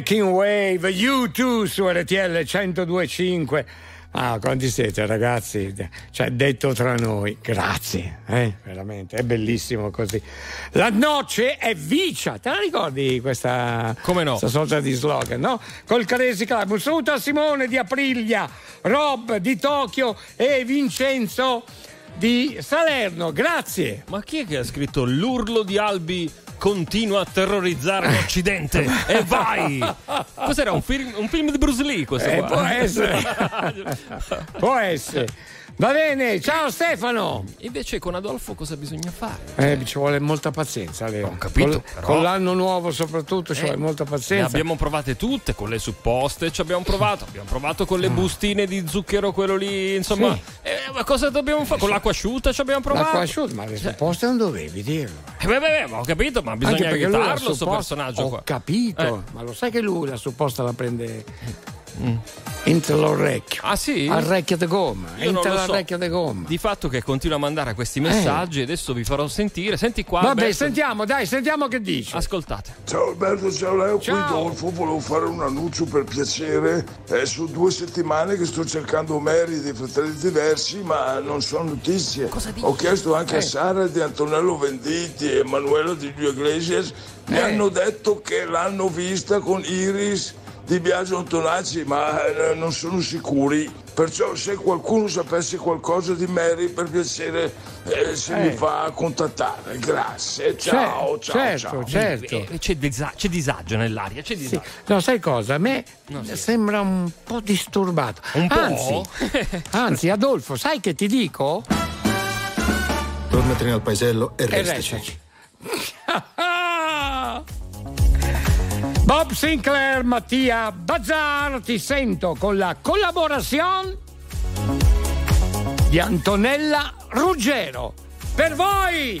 Speaker 39: Breaking Wave,
Speaker 1: U2 su RTL 1025. Ah, quanti siete ragazzi? Cioè, detto tra noi, grazie, eh? veramente, è bellissimo così. La noce è vicia, te la ricordi questa,
Speaker 3: Come no?
Speaker 1: questa sorta di slogan, no? Col Caresi Club. Un saluto a Simone di Aprilia, Rob di Tokyo e Vincenzo di Salerno, grazie.
Speaker 3: Ma chi è che ha scritto l'urlo di Albi continua a terrorizzare l'Occidente? e vai! Cos'era un film, un film di Bruce Lee questo
Speaker 1: Eh, può essere. Può essere. Va bene, ciao Stefano.
Speaker 3: Invece con Adolfo cosa bisogna fare?
Speaker 1: Eh, ci vuole molta pazienza, Leo. Ho
Speaker 3: capito,
Speaker 1: Con,
Speaker 3: però-
Speaker 1: con l'anno nuovo soprattutto ci
Speaker 3: Eh,
Speaker 1: vuole molta
Speaker 3: Ne
Speaker 1: pazienza.
Speaker 3: abbiamo provate tutte, con le supposte ci abbiamo provato, abbiamo provato con le bustine di zucchero, quello lì, insomma.
Speaker 1: Sì.
Speaker 3: Eh, ma cosa dobbiamo fare? Con l'acqua asciutta ci abbiamo provato.
Speaker 1: L'acqua asciutta, ma le supposte non dovevi dirlo.
Speaker 3: Eh, beh, beh, beh, ho capito, ma bisogna aiutarlo, questo personaggio
Speaker 1: Ho
Speaker 3: qua.
Speaker 1: capito,
Speaker 3: Eh.
Speaker 1: ma lo sai che lui la supposta la prende entro l'orecchio.
Speaker 3: Ah sì?
Speaker 1: All'orecchio di gomma.
Speaker 3: Io
Speaker 1: Entro
Speaker 3: lo so.
Speaker 1: l'orecchio di gomma.
Speaker 3: Di fatto che continua a mandare questi messaggi, adesso vi farò sentire. Senti qua.
Speaker 1: Vabbè,
Speaker 3: Alberto.
Speaker 1: sentiamo, dai, sentiamo che dici.
Speaker 3: Ascoltate.
Speaker 40: Ciao Alberto, ciao Leo, qui Dolfo, volevo fare un annuncio per piacere. È su due settimane che sto cercando Mary di Fratelli Diversi, ma non so notizie. Ho chiesto anche
Speaker 1: Eh.
Speaker 40: a Sara di Antonello Venditti e Emanuela di Giulio Iglesias. Mi
Speaker 1: Eh.
Speaker 40: hanno detto che l'hanno vista con Iris di Biagio Antonacci, ma eh, non sono sicuri. Perciò se qualcuno sapesse qualcosa di Mary, per piacere eh, se
Speaker 1: Eh.
Speaker 40: mi fa contattare. Grazie, ciao,
Speaker 1: Cer-
Speaker 40: ciao,
Speaker 1: certo,
Speaker 40: ciao.
Speaker 1: certo.
Speaker 3: Eh, C'è, disa- c'è disagio nell'aria, c'è
Speaker 1: Sì.
Speaker 3: disagio.
Speaker 1: No, sai cosa? A me sembra un po' disturbato.
Speaker 3: Un po'?
Speaker 1: Anzi, anzi, Adolfo, sai che ti dico?
Speaker 41: Tornatene al paesello e
Speaker 1: E
Speaker 41: restaci.
Speaker 1: Bob Sinclair, Mattia Bazzar, ti sento con la collaborazione di Antonella Ruggero. Per voi!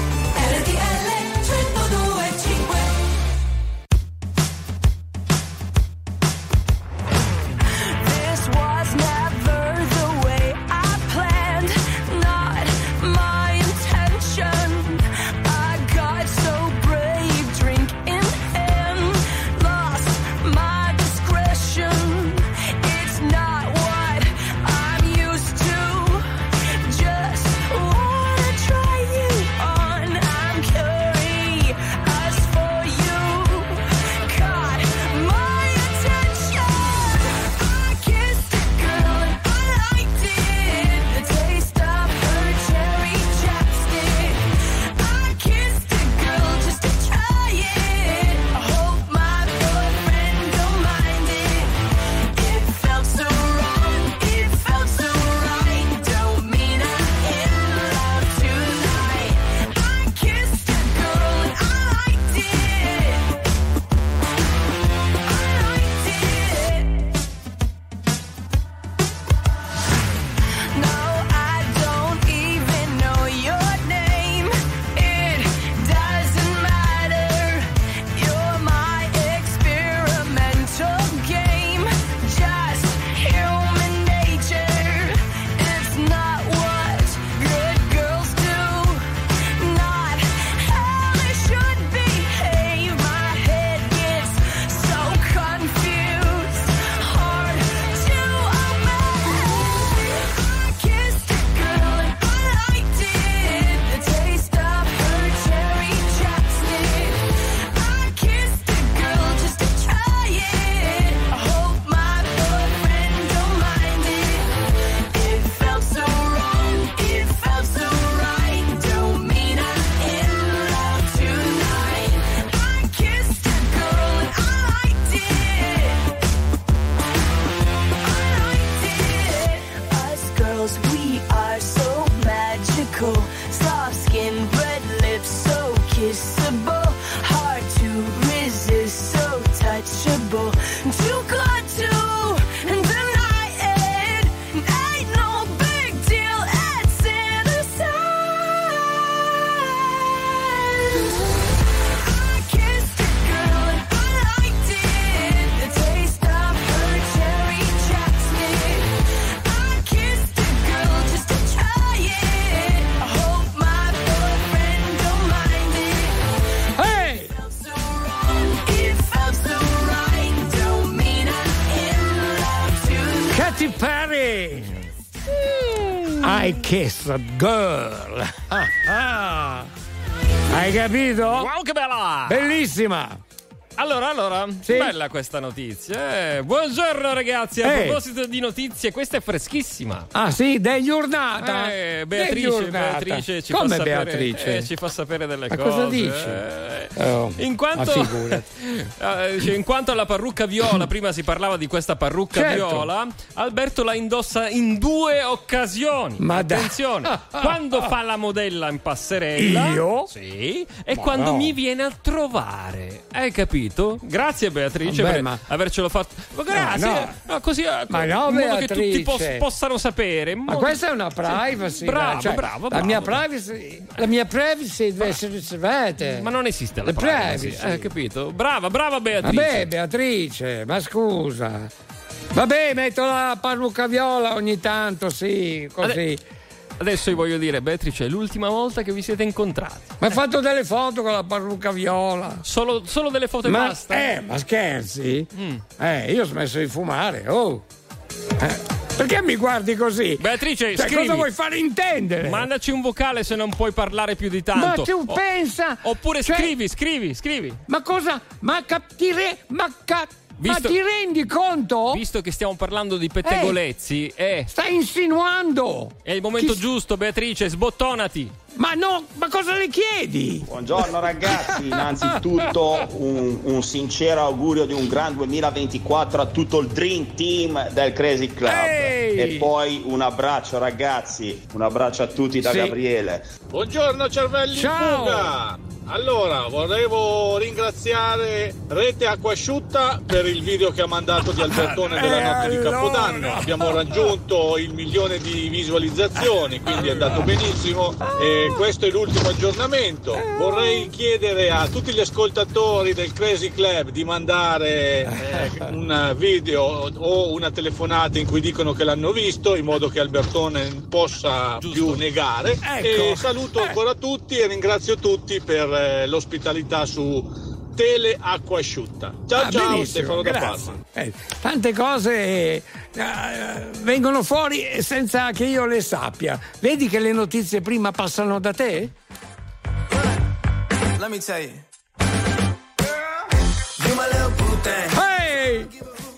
Speaker 20: A girl.
Speaker 1: Ah, ah. Hai capito?
Speaker 3: Wow, che bella!
Speaker 1: Bellissima!
Speaker 3: Allora, allora, bella questa notizia. eh. Buongiorno ragazzi, a
Speaker 1: Ehi.
Speaker 3: proposito di notizie, questa è freschissima.
Speaker 1: Ah sì, dei giornata.
Speaker 3: Eh, Beatrice,
Speaker 1: giornata.
Speaker 3: Beatrice ci
Speaker 1: Come
Speaker 3: fa sapere,
Speaker 1: Beatrice?
Speaker 3: eh, ci fa sapere delle
Speaker 1: Ma
Speaker 3: cose.
Speaker 1: cosa dici?
Speaker 3: eh.
Speaker 1: Oh,
Speaker 3: In quanto. Eh, in quanto alla parrucca viola, prima si parlava di questa parrucca
Speaker 1: Certo.
Speaker 3: viola, Alberto la indossa in due occasioni.
Speaker 1: Ma.
Speaker 3: Attenzione, quando fa la modella in passerella.
Speaker 1: Io?
Speaker 3: Sì. E
Speaker 1: Ma
Speaker 3: quando
Speaker 1: no.
Speaker 3: mi viene a trovare. Hai capito? Grazie Beatrice
Speaker 1: Vabbè,
Speaker 3: per
Speaker 1: ma-
Speaker 3: avercelo fatto. Ma grazie.
Speaker 1: no.
Speaker 3: No, così eh,
Speaker 1: Ma no,
Speaker 3: in modo che tutti pos- possano sapere.
Speaker 1: Ma questa è una privacy.
Speaker 3: Bravo,
Speaker 1: dai, cioè,
Speaker 3: bravo,
Speaker 1: La
Speaker 3: bravo.
Speaker 1: mia privacy, la mia privacy deve essere riservata.
Speaker 3: Ma non esiste la
Speaker 1: Le
Speaker 3: privacy,
Speaker 1: privacy.
Speaker 3: eh, capito? Brava, brava Beatrice.
Speaker 1: Vabbè, Beatrice, ma scusa. Vabbè, metto la parrucca viola ogni tanto, sì, così.
Speaker 3: Adesso io voglio dire, Beatrice, è l'ultima volta che vi siete incontrati.
Speaker 1: Ma hai fatto delle foto con la parrucca viola.
Speaker 3: Solo, solo delle foto e
Speaker 1: ma,
Speaker 3: basta? Mm.
Speaker 1: Eh, ma scherzi? Eh, io ho smesso di fumare, oh. Eh, perché mi guardi così?
Speaker 3: Beatrice,
Speaker 1: Cioè,
Speaker 3: scrivi.
Speaker 1: cosa vuoi fare intendere?
Speaker 3: Mandaci un vocale se non puoi parlare più di tanto.
Speaker 1: Ma tu
Speaker 3: O-
Speaker 1: pensa?
Speaker 3: Oppure
Speaker 1: Cioè-
Speaker 3: scrivi, scrivi, scrivi.
Speaker 1: Ma cosa? Ma capire? Ma, ca-
Speaker 3: Visto-
Speaker 1: ma ti rendi conto?
Speaker 3: Visto che stiamo parlando di pettegolezzi, eh,
Speaker 1: Stai insinuando.
Speaker 3: è il momento
Speaker 1: Chi-
Speaker 3: giusto, Beatrice, sbottonati.
Speaker 1: Ma no, ma cosa le chiedi?
Speaker 40: Buongiorno ragazzi, innanzitutto un, un sincero augurio di un gran 2024 a tutto il Dream Team del Crazy Club
Speaker 1: Ehi!
Speaker 40: e poi un abbraccio ragazzi, un abbraccio a tutti da
Speaker 1: Sì.
Speaker 40: Gabriele.
Speaker 41: Buongiorno cervelli
Speaker 1: Ciao.
Speaker 41: in fuga! Allora, volevo ringraziare Rete Acquasciutta per il video che ha mandato di Albertone della
Speaker 1: Eh,
Speaker 41: notte di. Capodanno. Abbiamo raggiunto il milione di visualizzazioni, quindi è andato benissimo. E questo è l'ultimo aggiornamento. Vorrei chiedere a tutti gli ascoltatori del Crazy Club di mandare eh, un video o una telefonata in cui dicono che l'hanno visto, in modo che Albertone possa più negare.
Speaker 1: Ecco.
Speaker 41: E saluto ancora tutti e ringrazio tutti per eh, l'ospitalità su Tele Acqua Asciutta. Ciao
Speaker 1: Ah,
Speaker 41: ciao Stefano da. Parma.
Speaker 1: Eh, tante cose eh, vengono fuori senza che io le sappia. Vedi che le notizie prima passano da te?
Speaker 21: Let me tell you. You my little boo thing.
Speaker 1: Hey!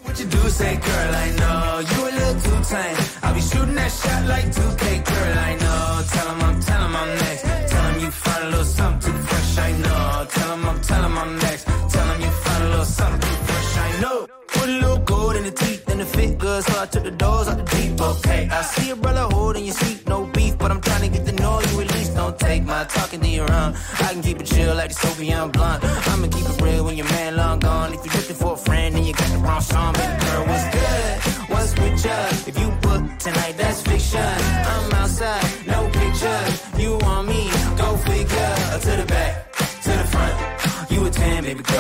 Speaker 21: What you do say, girl, I know. You a little too tame. I'll be shooting that shot like 2K, girl, I know. Tell 'em I'm, tell 'em I'm next. Tell 'em you find a little something fresh, I know. Tell 'em I'm, tell I'm next. Tell 'em you find a little something fresh, I know. Put a little gold in the teeth and the fit good, so I took the doors out the deep, okay. I see a brother holding your seat, no beef, but I'm trying to get the know you at least. Don't take my talking to your own. I can keep it chill like the Soviet blunt. I'ma keep it real when your man long gone. If you're looking for a friend, then you got the wrong song. Baby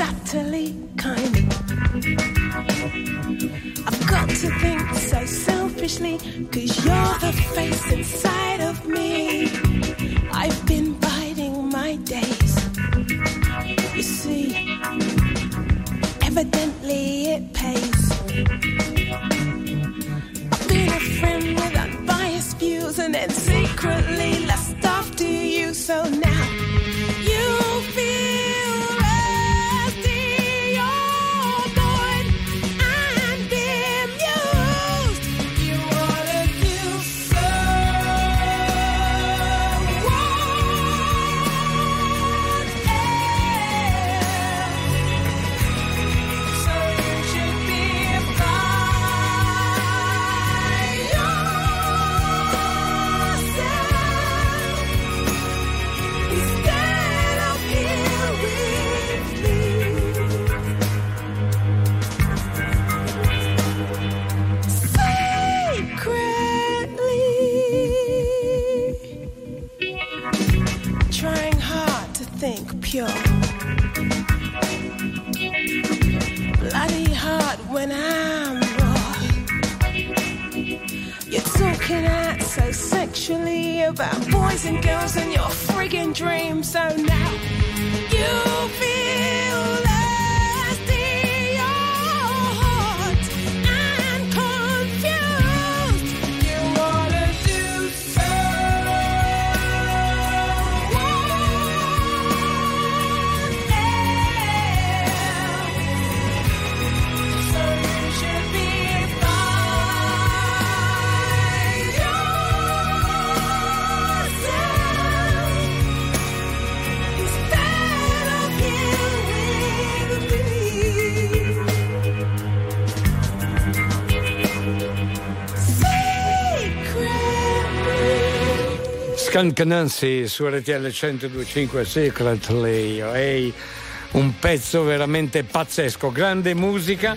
Speaker 2: subtly kind. I've got to think so selfishly, cause you're the face inside of me. I've been biding my days. You see, evidently it pays. I've been a friend with unbiased views and then secretly lust after you. So about boys and girls and your friggin' dreams. So now
Speaker 1: Skunk Nancy su RTL 1025 Secretly. Ehi, un pezzo veramente pazzesco, grande musica.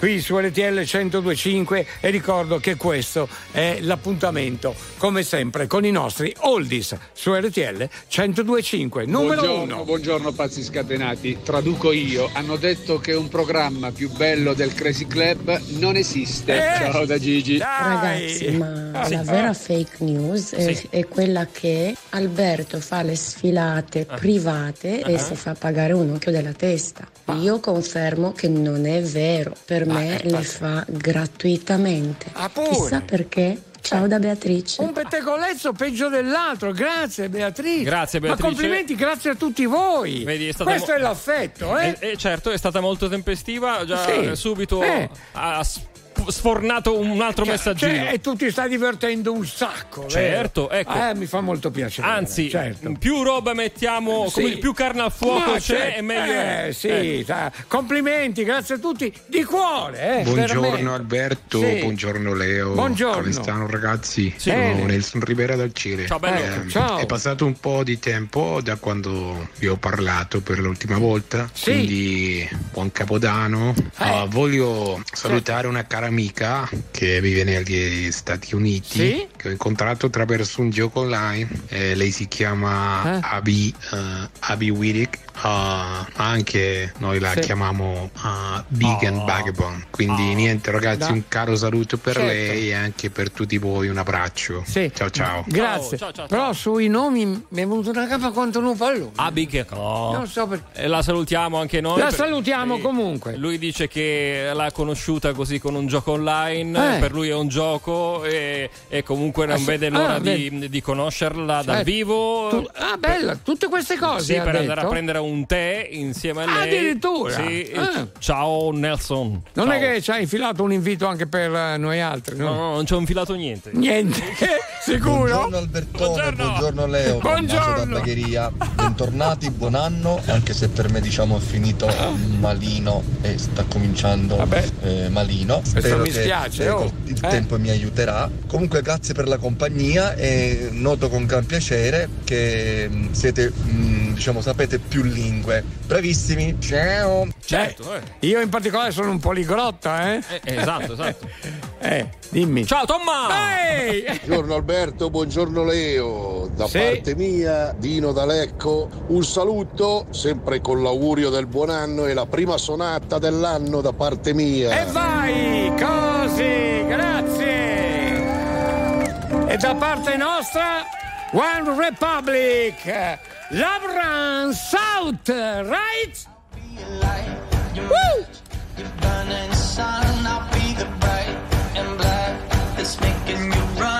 Speaker 1: Qui su RTL 1025 e ricordo che questo è l'appuntamento, come sempre, con i nostri oldies su RTL 1025, numero
Speaker 42: buongiorno,
Speaker 1: uno.
Speaker 42: buongiorno pazzi scatenati, traduco io. Hanno detto che un programma più bello del Crazy Club non esiste.
Speaker 1: Eh,
Speaker 42: Ciao da Gigi.
Speaker 43: Ragazzi, ma
Speaker 42: Sì.
Speaker 43: la vera fake news è,
Speaker 42: Sì.
Speaker 43: è quella che Alberto fa le sfilate private e
Speaker 42: Ah.
Speaker 43: si fa pagare un occhio della testa. Io confermo che non è vero, per me
Speaker 1: eh,
Speaker 43: le fa gratuitamente.
Speaker 1: pure.
Speaker 43: Chissà perché. Ciao da Beatrice.
Speaker 1: Un pettegolezzo peggio dell'altro, grazie Beatrice.
Speaker 3: Grazie, Beatrice.
Speaker 1: Ma complimenti, grazie a tutti voi.
Speaker 3: Vedi, è
Speaker 1: Questo
Speaker 3: mo-
Speaker 1: è l'affetto, eh?
Speaker 3: Eh, eh, certo, è stata molto tempestiva, già
Speaker 1: Sì.
Speaker 3: subito
Speaker 1: Eh.
Speaker 3: ha sfornato un altro messaggino.
Speaker 1: Cioè, e tu ti stai divertendo un sacco, vero?
Speaker 3: Certo, ecco.
Speaker 1: Eh, mi fa molto piacere.
Speaker 3: Anzi,
Speaker 1: certo.
Speaker 3: più roba mettiamo,
Speaker 1: Sì.
Speaker 3: come più carne al fuoco
Speaker 1: Ma
Speaker 3: c'è
Speaker 1: certo,
Speaker 3: e meglio.
Speaker 1: Eh, sì,
Speaker 3: Eh.
Speaker 1: sa, complimenti, grazie a tutti di cuore. Eh,
Speaker 44: Buongiorno. Alberto,
Speaker 1: Sì.
Speaker 44: buongiorno Leo,
Speaker 1: Buongiorno.
Speaker 44: come stanno ragazzi?
Speaker 1: Sì.
Speaker 44: Sono. Nelson Rivera dal Cile.
Speaker 1: Ciao, bello.
Speaker 44: Ehm,
Speaker 1: Ciao.
Speaker 44: È passato un po' di tempo da quando vi ho parlato per l'ultima volta,
Speaker 1: Sì. Eh.
Speaker 44: quindi buon Capodanno. Ah, voglio salutare una cara amica che vive negli Stati Uniti,
Speaker 1: Sì.
Speaker 44: che ho incontrato attraverso un gioco online. Eh, lei si chiama
Speaker 1: Eh.
Speaker 44: Abby, eh, Abby Whittick. Ah, anche noi la
Speaker 1: Sì.
Speaker 44: chiamiamo ah, Big and
Speaker 1: Oh.
Speaker 44: Backbone. Quindi niente ragazzi,
Speaker 1: Da-
Speaker 44: un caro saluto per
Speaker 1: Certo.
Speaker 44: lei e anche per tutti voi un abbraccio.
Speaker 1: Sì.
Speaker 44: Ciao ciao.
Speaker 1: Grazie. Però sui nomi mi è venuto una capa quanto un pallone.
Speaker 3: Abby che no.
Speaker 1: Non so perché.
Speaker 3: E la salutiamo anche noi.
Speaker 1: La
Speaker 3: per-
Speaker 1: salutiamo
Speaker 3: eh,
Speaker 1: comunque.
Speaker 3: Lui dice che l'ha conosciuta così con un gioco online.
Speaker 1: Eh.
Speaker 3: Per lui è un gioco e, e comunque non
Speaker 1: Ah,
Speaker 3: vede l'ora
Speaker 1: Ah,
Speaker 3: di, di conoscerla dal
Speaker 1: Certo.
Speaker 3: vivo.
Speaker 1: Tu- ah, bella, tutte queste cose.
Speaker 3: Sì, per andare a
Speaker 1: detto?
Speaker 3: prendere un tè insieme a lei.
Speaker 1: Addirittura?
Speaker 3: Sì,
Speaker 1: Ah.
Speaker 3: Ciao Nelson.
Speaker 1: Non
Speaker 3: Ciao.
Speaker 1: è che ci ha infilato un invito anche per noi altri, no?
Speaker 3: No, no, non ci ho infilato niente.
Speaker 1: Niente, sicuro?
Speaker 45: Buongiorno Albertone, buongiorno, Leo,
Speaker 1: Buongiorno.
Speaker 45: Da Bagheria. Bentornati, buon anno, anche se per me diciamo è finito malino e sta cominciando eh, malino. Spero
Speaker 1: mi
Speaker 45: che
Speaker 1: spiace,
Speaker 45: eh,
Speaker 1: oh.
Speaker 45: il
Speaker 1: Eh.
Speaker 45: tempo mi aiuterà. Comunque grazie per la compagnia e noto con gran piacere che mh, siete, mh, diciamo, sapete più lingue. Bravissimi, ciao!
Speaker 3: Certo, eh.
Speaker 1: Io in particolare sono un poliglotta, eh?
Speaker 3: Eh, esatto, esatto.
Speaker 1: Eh, dimmi.
Speaker 3: Ciao Tomma!
Speaker 46: Buongiorno Alberto, buongiorno Leo. Da
Speaker 1: Sì.
Speaker 46: parte mia, Dino D'Alecco, un saluto, sempre con l'augurio del buon anno e la prima sonata dell'anno da parte mia.
Speaker 1: E vai, così, grazie. E da parte nostra, One Republic, Love Run South, right? Woo!
Speaker 21: sun, I'll be the bright and black that's making you run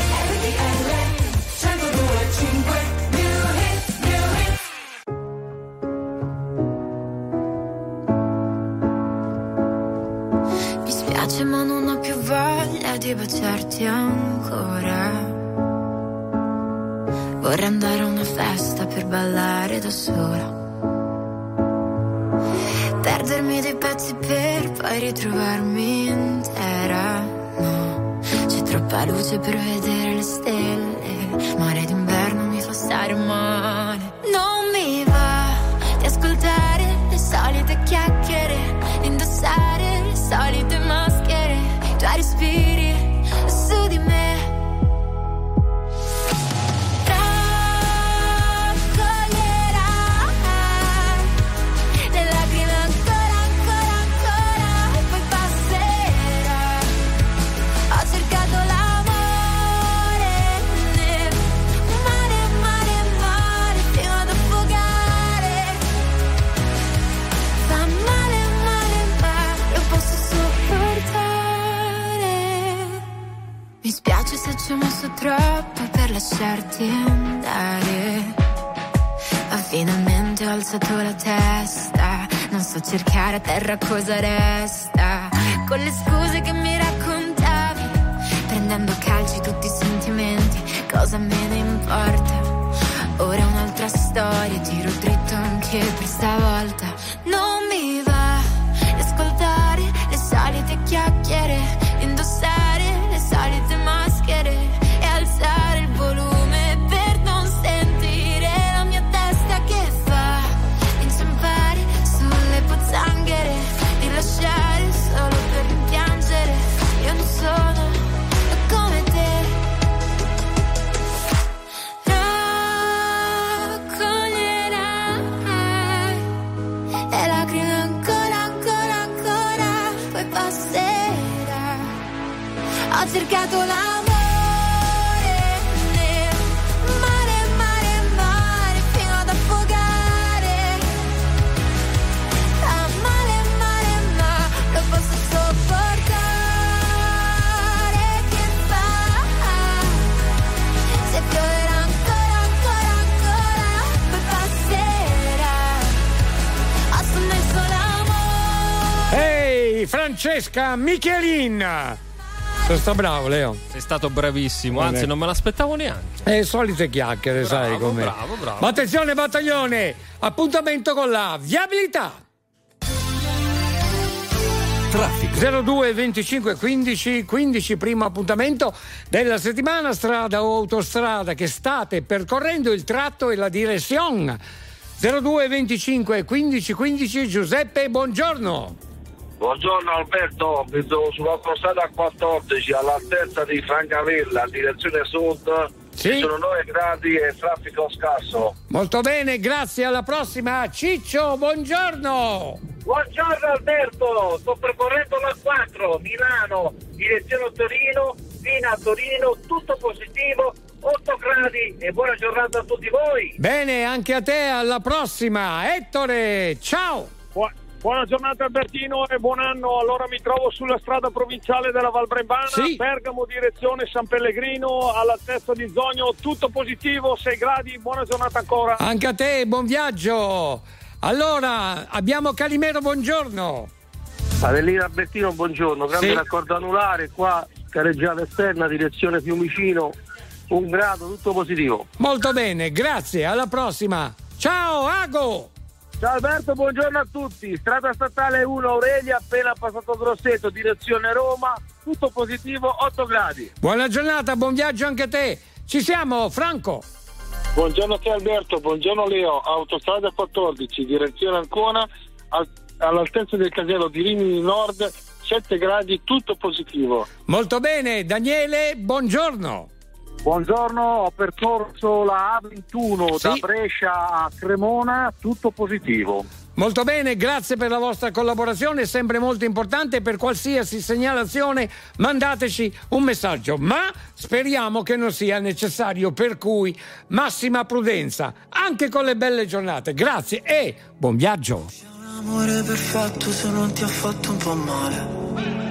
Speaker 1: Francesca Michelin! Sono sta bravo, Leo.
Speaker 3: Sei stato bravissimo, anzi
Speaker 1: Bene.
Speaker 3: non me l'aspettavo neanche.
Speaker 1: E solite chiacchiere, sai come.
Speaker 3: bravo, bravo.
Speaker 1: Ma attenzione, battaglione! Appuntamento con la viabilità.
Speaker 17: Traffico.
Speaker 1: 02 25 15 15 primo appuntamento della settimana strada o autostrada che state percorrendo il tratto e la direzione 02 25 15 15 Giuseppe buongiorno
Speaker 47: Buongiorno Alberto, mi trovo sull'autostrada 14 all'altezza di Francavilla, direzione sud. Ci sono 9 gradi e traffico scarso.
Speaker 1: molto bene grazie. Alla prossima. Ciccio buongiorno.
Speaker 47: Buongiorno Alberto, sto percorrendo la 4, Milano, direzione Torino, fino a Torino, tutto positivo, 8 gradi e buona giornata a tutti voi.
Speaker 1: bene anche a te. Alla prossima. Ettore ciao
Speaker 48: Buona giornata Albertino e buon anno. Allora mi trovo sulla strada provinciale della Val Brembana,
Speaker 1: Sì.
Speaker 48: Bergamo direzione San Pellegrino, all'altezza di Zogno, tutto positivo, 6 gradi, buona giornata ancora.
Speaker 1: anche a te buon viaggio allora abbiamo Calimero buongiorno
Speaker 47: Adelina Albertino, buongiorno, grande
Speaker 1: Sì.
Speaker 47: raccordo anulare, qua careggiata esterna, direzione Fiumicino, un grado, tutto positivo.
Speaker 1: Molto bene, grazie, alla prossima. Ciao Ago!
Speaker 47: Ciao Alberto, buongiorno a tutti. Strada statale 1 Aurelia, appena passato Grosseto, direzione Roma, tutto positivo, 8 gradi.
Speaker 1: Buona giornata, buon viaggio anche a te. Ci siamo, Franco.
Speaker 48: Buongiorno a te Alberto, buongiorno Leo, autostrada 14, direzione Ancona, al- all'altezza del casello di Rimini Nord, 7 gradi, tutto positivo.
Speaker 1: Molto bene, Daniele, buongiorno.
Speaker 36: Buongiorno, ho percorso la A21 da
Speaker 1: Sì.
Speaker 36: Brescia a Cremona, tutto positivo.
Speaker 1: Molto bene, grazie per la vostra collaborazione, è sempre molto importante. Per qualsiasi segnalazione mandateci un messaggio, ma speriamo che non sia necessario, per cui massima prudenza, anche con le belle giornate. Grazie e buon viaggio.
Speaker 21: Amore perfetto se non ti ha fatto un po' male.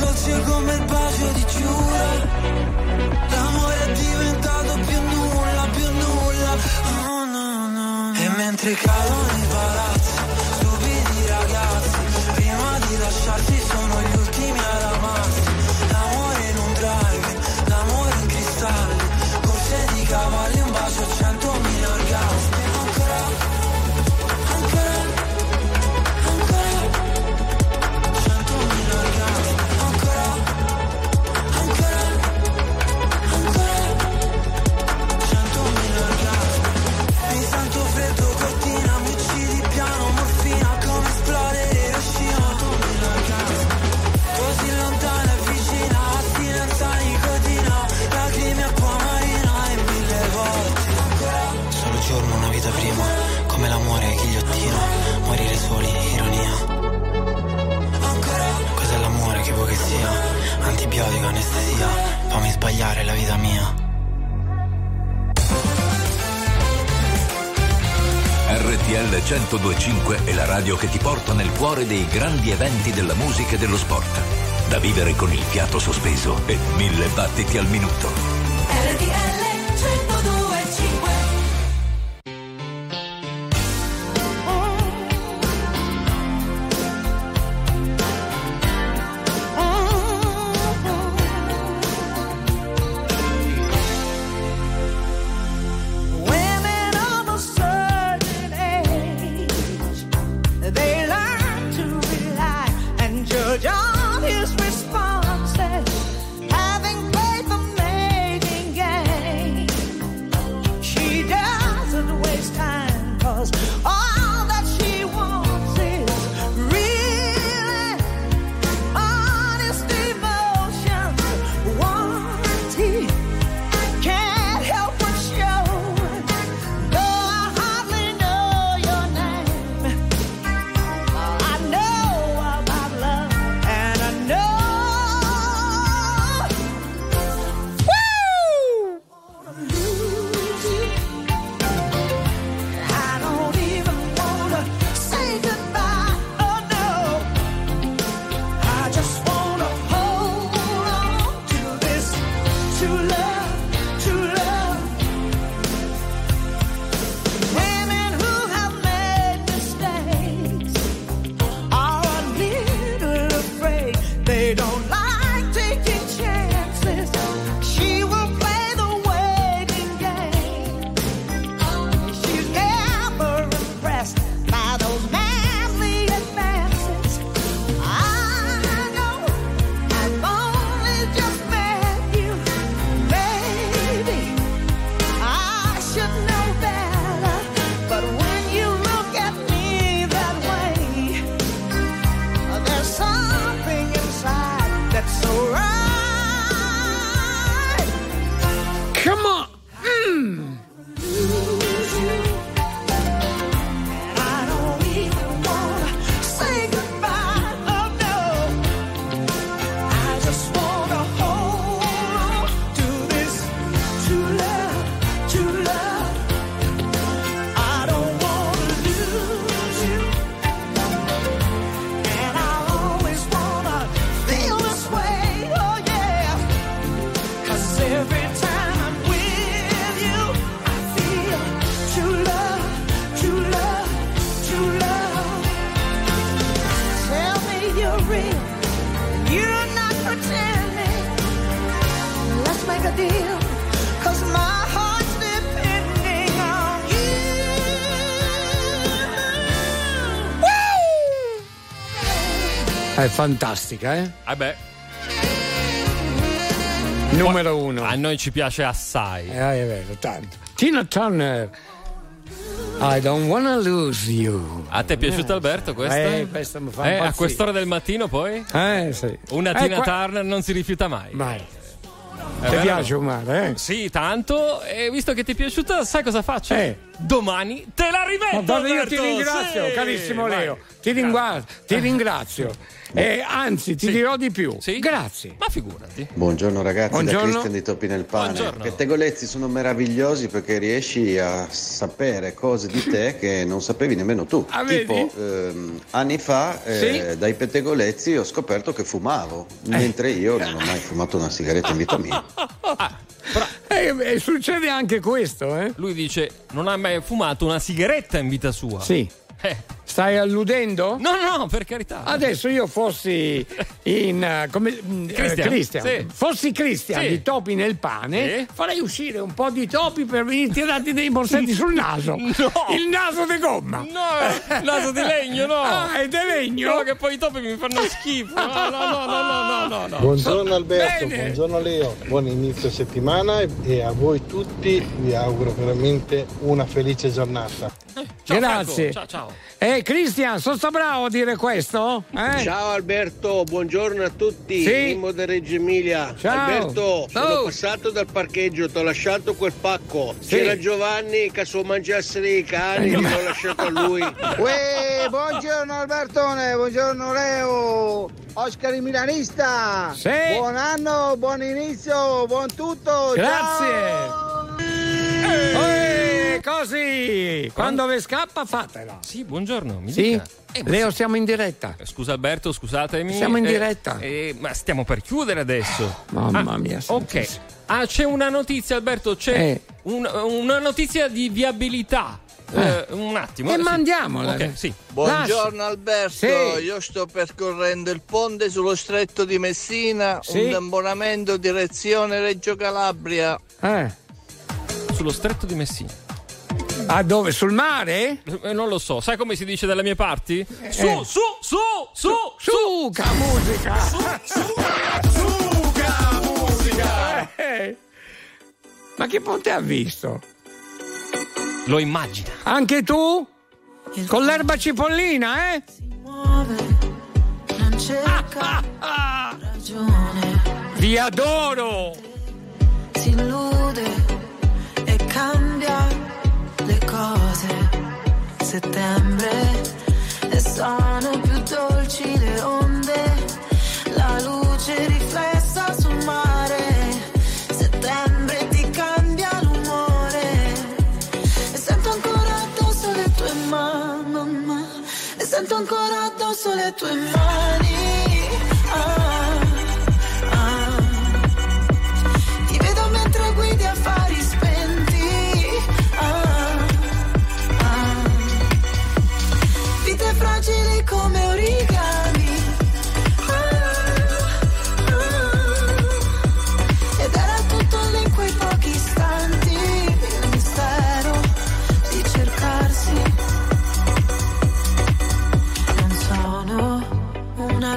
Speaker 21: dolce come il bacio di Giura L'amore è diventato più nulla, più nulla. Oh no no E mentre cadono Antibiotico, anestesia Fammi sbagliare la vita mia
Speaker 2: RTL 1025 è la radio che ti porta nel cuore dei grandi eventi della musica e dello sport. Da vivere con il fiato sospeso e mille battiti al minuto.
Speaker 1: È fantastica, eh?
Speaker 3: Vabbè.
Speaker 1: Numero uno.
Speaker 3: A noi ci piace assai.
Speaker 1: Eh, è vero, tanto. Tina Turner. I don't wanna lose you.
Speaker 3: A te è piaciuta Alberto questa?
Speaker 1: Eh, questa mi fa
Speaker 3: Eh, a quest'ora del mattino poi?
Speaker 1: Eh, sì.
Speaker 3: Una
Speaker 1: Eh,
Speaker 3: Tina
Speaker 1: qua-
Speaker 3: Turner non si rifiuta mai.
Speaker 1: Mai.
Speaker 3: È
Speaker 1: Ti
Speaker 3: vero?
Speaker 1: piace Umare, eh?
Speaker 3: Sì, tanto. E visto che ti è piaciuta, sai cosa faccio?
Speaker 1: Eh.
Speaker 3: Domani te la rimetto.
Speaker 1: Ma guarda, io ti ringrazio,
Speaker 3: sì.
Speaker 1: carissimo. Leo. Ti, ringua- ti ringrazio. E anzi, ti dirò di più. Grazie.
Speaker 3: Ma figurati.
Speaker 49: Buongiorno ragazzi,
Speaker 1: Buongiorno.
Speaker 49: da Cristian di Topi nel Pane.
Speaker 1: Buongiorno.
Speaker 49: Pettegolezzi sono meravigliosi perché riesci a sapere cose di te che non sapevi nemmeno tu.
Speaker 1: Ah,
Speaker 49: tipo, ehm, anni fa eh,
Speaker 1: Sì.
Speaker 49: dai pettegolezzi ho scoperto che fumavo, mentre io non ho mai fumato una sigaretta in vita mia.
Speaker 1: Eh, eh, succede anche questo, eh?
Speaker 3: Lui dice: Non ha mai fumato una sigaretta in vita sua.
Speaker 1: Sì.
Speaker 3: Eh.
Speaker 1: Stai alludendo?
Speaker 3: No, no, per carità.
Speaker 1: Adesso io fossi in eh, come,
Speaker 3: Christian,
Speaker 1: Christian,
Speaker 3: sì.
Speaker 1: fossi Cristian
Speaker 3: Sì.
Speaker 1: di topi nel pane,
Speaker 3: Sì.
Speaker 1: farei uscire un po' di topi per venire tirati dei borsetti sul naso. Il naso di gomma.
Speaker 3: No, naso di legno, no.
Speaker 1: Ah, è di legno?
Speaker 3: No, che poi i topi mi fanno schifo. No, no, no, no, no, no, no.
Speaker 50: Buongiorno Alberto,
Speaker 1: Bene.
Speaker 50: buongiorno Leo, buon inizio settimana e, e a voi tutti vi auguro veramente una felice giornata.
Speaker 3: Ciao,
Speaker 1: Grazie.
Speaker 3: Franco. Ciao, ciao.
Speaker 1: Eh, Cristian, sono sta bravo a dire questo? Eh?
Speaker 51: Ciao Alberto, buongiorno a tutti.
Speaker 1: Sì.
Speaker 51: Mimmo da Reggio Emilia.
Speaker 1: Ciao.
Speaker 51: Alberto, sono
Speaker 1: Oh.
Speaker 51: passato dal parcheggio, ti ho lasciato quel pacco.
Speaker 1: Sì.
Speaker 51: C'era Giovanni che so mangiasse i cani, l'ho lasciato a lui.
Speaker 52: Uè, buongiorno Albertone, buongiorno Leo, Oscar il Milanista.
Speaker 1: Sì.
Speaker 52: Buon anno, buon inizio, buon tutto.
Speaker 1: Grazie.
Speaker 52: Ciao.
Speaker 1: Eh, così, quando vi scappa fatela.
Speaker 3: Sì, buongiorno. Mi
Speaker 1: Sì?
Speaker 3: dica. Eh,
Speaker 1: Leo, siamo in diretta.
Speaker 3: Scusa Alberto, scusatemi.
Speaker 1: Siamo in
Speaker 3: Eh,
Speaker 1: diretta.
Speaker 3: eh, ma stiamo per chiudere adesso.
Speaker 1: Mamma
Speaker 3: Ah,
Speaker 1: mia.
Speaker 3: Ok. Ah, c'è una notizia, Alberto. C'è
Speaker 1: Eh.
Speaker 3: un- una notizia di viabilità. Eh, un attimo.
Speaker 1: E
Speaker 3: sì.
Speaker 1: mandiamola.
Speaker 3: Ok, sì.
Speaker 52: Buongiorno Alberto,
Speaker 1: Sì.
Speaker 52: io sto percorrendo il ponte sullo stretto di Messina,
Speaker 1: Sì.
Speaker 52: un abbonamento direzione Reggio Calabria.
Speaker 1: Eh.
Speaker 3: Sullo stretto di Messina.
Speaker 1: Ah, dove? Sul mare?
Speaker 3: Eh, non lo so. Sai come si dice dalle mie parti? Su,
Speaker 1: Eh.
Speaker 3: su, su, su, su.
Speaker 1: Suca musica! Suca musica! Eh. Ma che ponte ha visto?
Speaker 3: Lo immagina.
Speaker 1: Anche tu? Con l'erba cipollina, eh?
Speaker 35: Non cerca ragione,
Speaker 1: Vi adoro!
Speaker 35: si illude cambia le cose. Settembre e sono più dolci le onde, la luce riflessa sul mare. Settembre ti cambia l'umore e sento ancora addosso le tue mani, e sento ancora addosso le tue mani.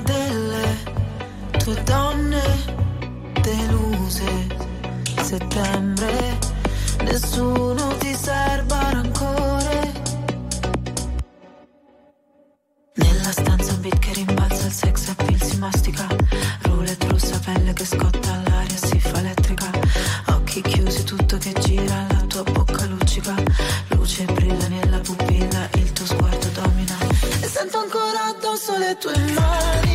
Speaker 35: delle tue donne deluse. Settembre, nessuno ti serva rancore. Nella stanza un bicchiere in balza, il sex appeal si mastica. Roulette rossa, pelle che scotta, l'aria si fa elettrica. Occhi chiusi, tutto che gira, la tua bocca luccica addosso le tue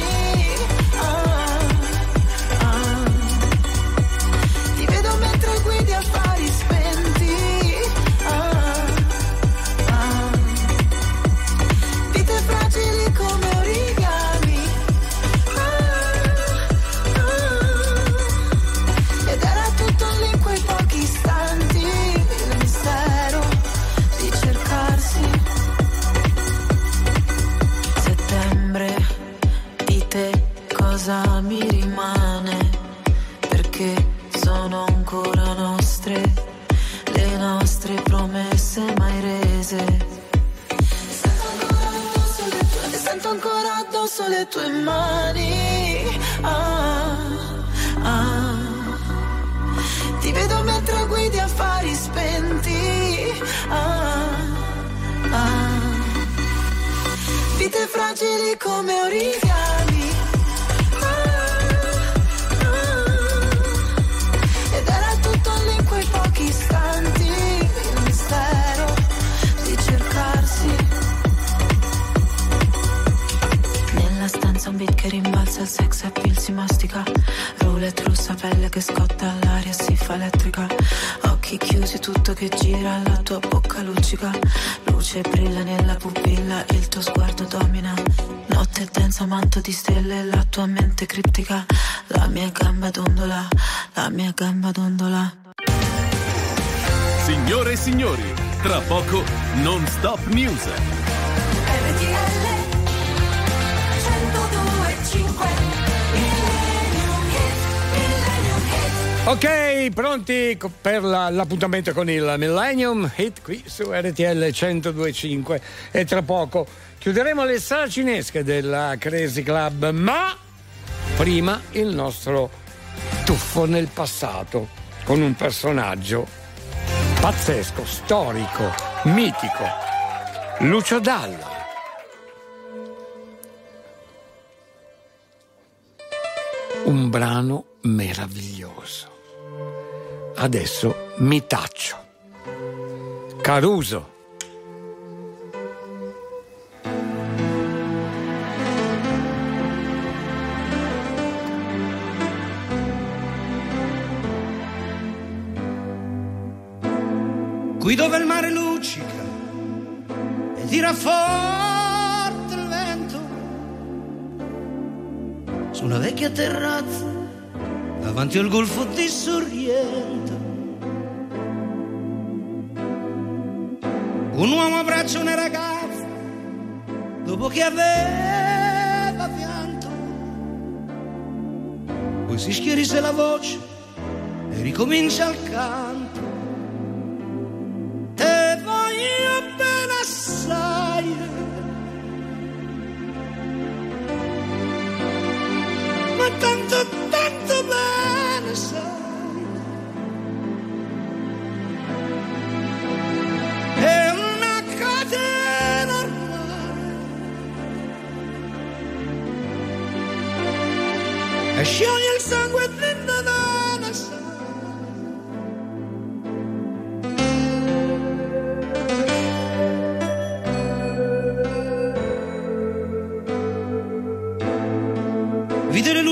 Speaker 1: per la- l'appuntamento con il Millennium Hit qui su RTL 1025 e tra poco chiuderemo le sale cinesche della Crazy Club, ma prima il nostro tuffo nel passato con un personaggio pazzesco, storico, mitico, Lucio Dalla. Un brano meraviglioso. Adesso mi taccio. Caruso.
Speaker 53: Qui dove il mare luccica e tira forte il vento, su una vecchia terrazza davanti al golfo di Sorrento. Un uomo abbraccia una ragazza dopo che aveva pianto, poi si schierisse la voce e ricomincia il canto. Te voglio E scioglie il sangue dentro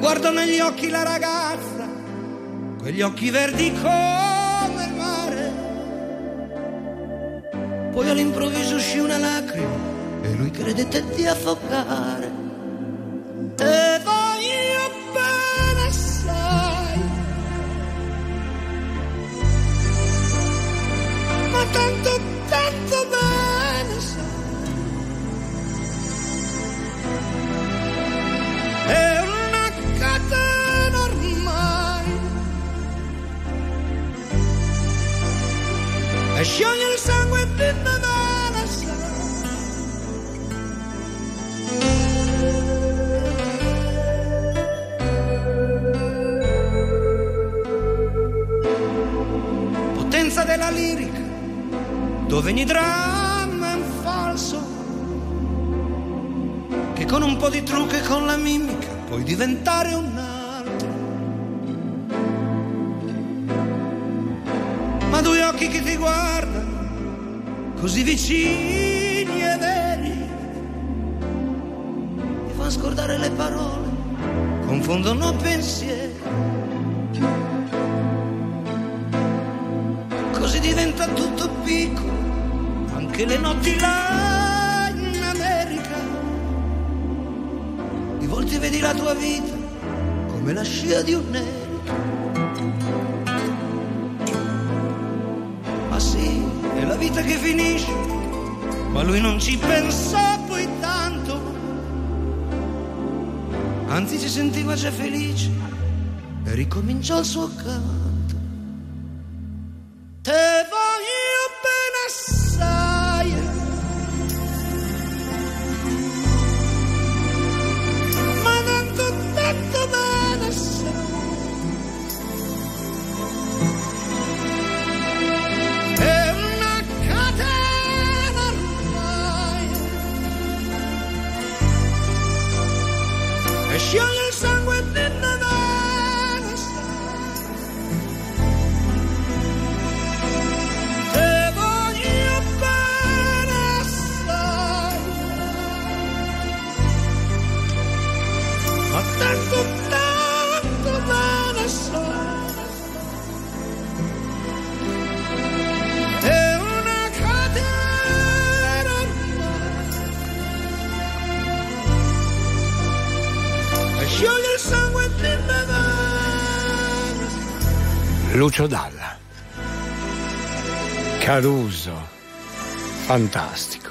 Speaker 53: Guardo negli occhi la ragazza, quegli occhi verdi come il mare. Poi all'improvviso uscì una lacrima e lui credette di affogare. E voglio bene, sai. Ma tanto e scioglie il sangue di Nevada Potenza della lirica, dove ogni dramma è un falso, che con un po' di trucco e con la mimica puoi diventare un occhi che ti guardano, così vicini e veri, ti fanno scordare le parole, confondono pensieri. Così diventa tutto piccolo, anche le notti là in America. Di volte vedi la tua vita come la scia di un nero. Vita che finisce, ma lui non ci pensò poi tanto. Anzi si sentiva già felice e ricominciò il suo canto.
Speaker 1: Lucio Dalla. Caruso. Fantastico.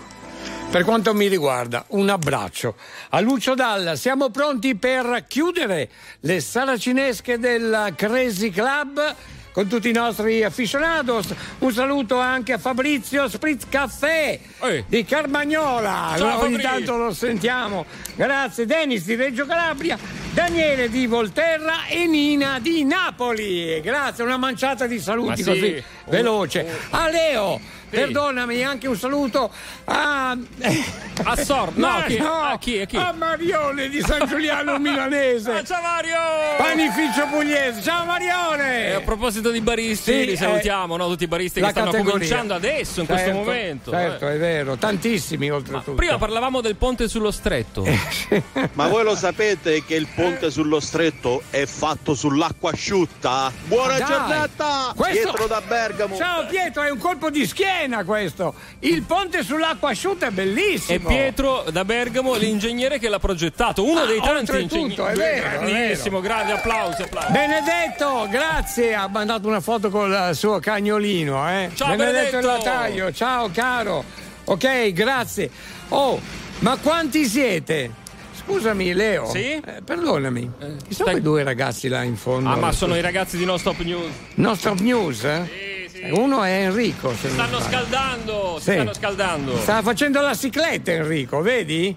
Speaker 1: Per quanto mi riguarda, un abbraccio a Lucio Dalla. Siamo pronti per chiudere le saracinesche del Crazy Club con tutti i nostri aficionados. Un saluto anche a Fabrizio Spritz Caffè di Carmagnola.
Speaker 3: Ciao,
Speaker 1: Ogni
Speaker 3: Fabri.
Speaker 1: tanto lo sentiamo. Grazie. Denis di Reggio Calabria, Daniele di Volterra e Nina di Napoli. Grazie, una manciata di saluti
Speaker 3: Ma sì.
Speaker 1: così
Speaker 3: Oh,
Speaker 1: veloce.
Speaker 3: oh.
Speaker 1: A Leo. Perdonami, anche un saluto a.
Speaker 3: A Sor, no,
Speaker 1: Ma
Speaker 3: chi-
Speaker 1: no,
Speaker 3: a chi- a chi?
Speaker 1: a Marione di San Giuliano Milanese.
Speaker 3: Ah, ciao Mario!
Speaker 1: Panificio Pugliese. Ciao
Speaker 3: E a
Speaker 1: Marione!
Speaker 3: proposito di baristi,
Speaker 1: Sì,
Speaker 3: li
Speaker 1: eh,
Speaker 3: salutiamo, no? tutti i baristi che stanno
Speaker 1: categoria.
Speaker 3: cominciando adesso, in questo
Speaker 1: Certo,
Speaker 3: momento.
Speaker 1: Certo,
Speaker 3: eh.
Speaker 1: è vero, tantissimi oltretutto.
Speaker 3: Prima parlavamo del ponte sullo stretto.
Speaker 51: Ma voi lo sapete che il ponte sullo stretto è fatto sull'acqua asciutta? Buona
Speaker 1: Dai,
Speaker 51: giornata!
Speaker 1: questo-
Speaker 51: Pietro da Bergamo.
Speaker 1: Ciao Pietro, è un colpo di schiena questo. Il ponte sull'acqua asciutta è
Speaker 3: E
Speaker 1: bellissimo.
Speaker 3: Pietro da Bergamo, l'ingegnere che l'ha progettato, uno
Speaker 1: Ah,
Speaker 3: dei tanti ingegneri.
Speaker 1: è vero.
Speaker 3: Grandissimo, grandi applausi, applausi.
Speaker 1: Benedetto, grazie, ha mandato una foto col suo cagnolino, eh.
Speaker 3: Ciao,
Speaker 1: Benedetto il
Speaker 3: Benedetto.
Speaker 1: Lataio, ciao caro. Ok, grazie. Oh, ma quanti siete? Scusami Leo.
Speaker 3: Sì?
Speaker 1: Eh, perdonami. Chi sono quei due ragazzi là in fondo?
Speaker 3: Ah, ma sono i ragazzi di Non Stop News.
Speaker 1: Non Stop News? eh? Uno è Enrico.
Speaker 3: Si stanno scaldando, si
Speaker 1: Sì.
Speaker 3: stanno scaldando.
Speaker 1: Stava facendo la cicletta Enrico, vedi?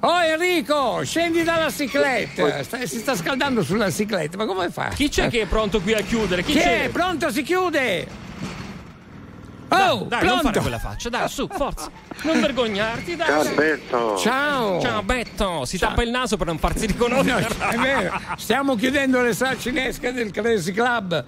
Speaker 1: Oh Enrico, scendi dalla cicletta. Sta- si sta scaldando sulla cicletta, ma come fa?
Speaker 3: Chi c'è che è pronto qui a chiudere? Chi,
Speaker 1: Chi
Speaker 3: c'è?
Speaker 1: è? Pronto, si chiude!
Speaker 3: Dai,
Speaker 1: Oh,
Speaker 3: dai, non
Speaker 1: pronto!
Speaker 3: fare quella faccia, dai, su, forza. Non vergognarti, dai.
Speaker 1: Ciao,
Speaker 3: Alberto.
Speaker 1: Ciao.
Speaker 3: Ciao Betto, si tappa il naso per non farsi riconoscere.
Speaker 1: No, è vero, stiamo chiudendo le salcinesche del Crazy Club.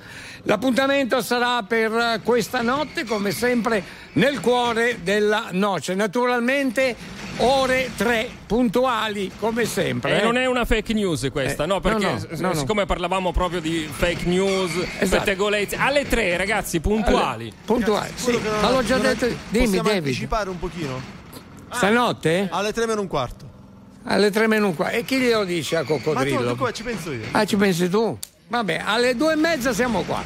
Speaker 1: L'appuntamento sarà per questa notte, come sempre, nel cuore della noce. Naturalmente, ore 3 puntuali, come sempre.
Speaker 3: E
Speaker 1: eh.
Speaker 3: non è una fake news questa,
Speaker 1: Eh,
Speaker 3: no? Perché
Speaker 1: no, no,
Speaker 3: s-
Speaker 1: no, no.
Speaker 3: siccome parlavamo proprio di fake news,
Speaker 1: Esatto.
Speaker 3: pettegolezzi, alle tre ragazzi, puntuali.
Speaker 1: Alle- puntuali, sì.
Speaker 54: Quello che non-
Speaker 1: Ma l'ho già
Speaker 54: non è-
Speaker 1: detto. Dimmi,
Speaker 54: possiamo
Speaker 1: David.
Speaker 54: anticipare un pochino?
Speaker 1: Stanotte?
Speaker 54: Alle tre meno un quarto.
Speaker 1: Alle 3 meno un quarto. E chi glielo dice a
Speaker 54: Ma tu,
Speaker 1: Coccodrillo?
Speaker 54: tu qua ci penso io.
Speaker 1: Ah, ci pensi tu? Vabbè, alle due e mezza siamo qua.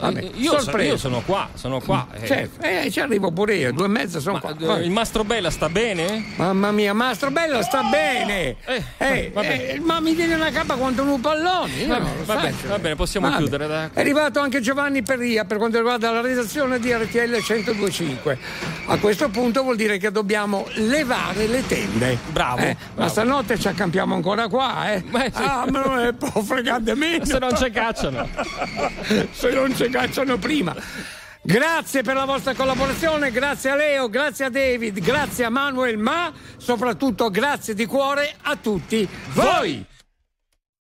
Speaker 1: Vabbè,
Speaker 3: Eh, Io, so- io sono qua, sono qua. eh.
Speaker 1: Certo, eh, ci arrivo pure io, due e mezza sono qua.
Speaker 3: Eh, Il Mastro Bella sta bene?
Speaker 1: Mamma mia, Mastro Bello sta bene! Eh, eh, ma mi tiene una cappa quanto un pallone.
Speaker 3: Va
Speaker 1: no,
Speaker 3: bene, va bene, va bene, possiamo
Speaker 1: Va
Speaker 3: chiudere, dai.
Speaker 1: È arrivato anche Giovanni Perria per quanto riguarda la redazione di RTL 1025. A questo punto vuol dire che dobbiamo levare le tende.
Speaker 3: Bravo,
Speaker 1: Eh,
Speaker 3: bravo.
Speaker 1: Ma stanotte ci accampiamo ancora qua, eh? Ah, ma non è può fregare di meno.
Speaker 3: Se non ci cacciano.
Speaker 1: Se non ci cacciano prima. Grazie per la vostra collaborazione, grazie a Leo, grazie a David, grazie a Manuel, ma soprattutto grazie di cuore a tutti voi.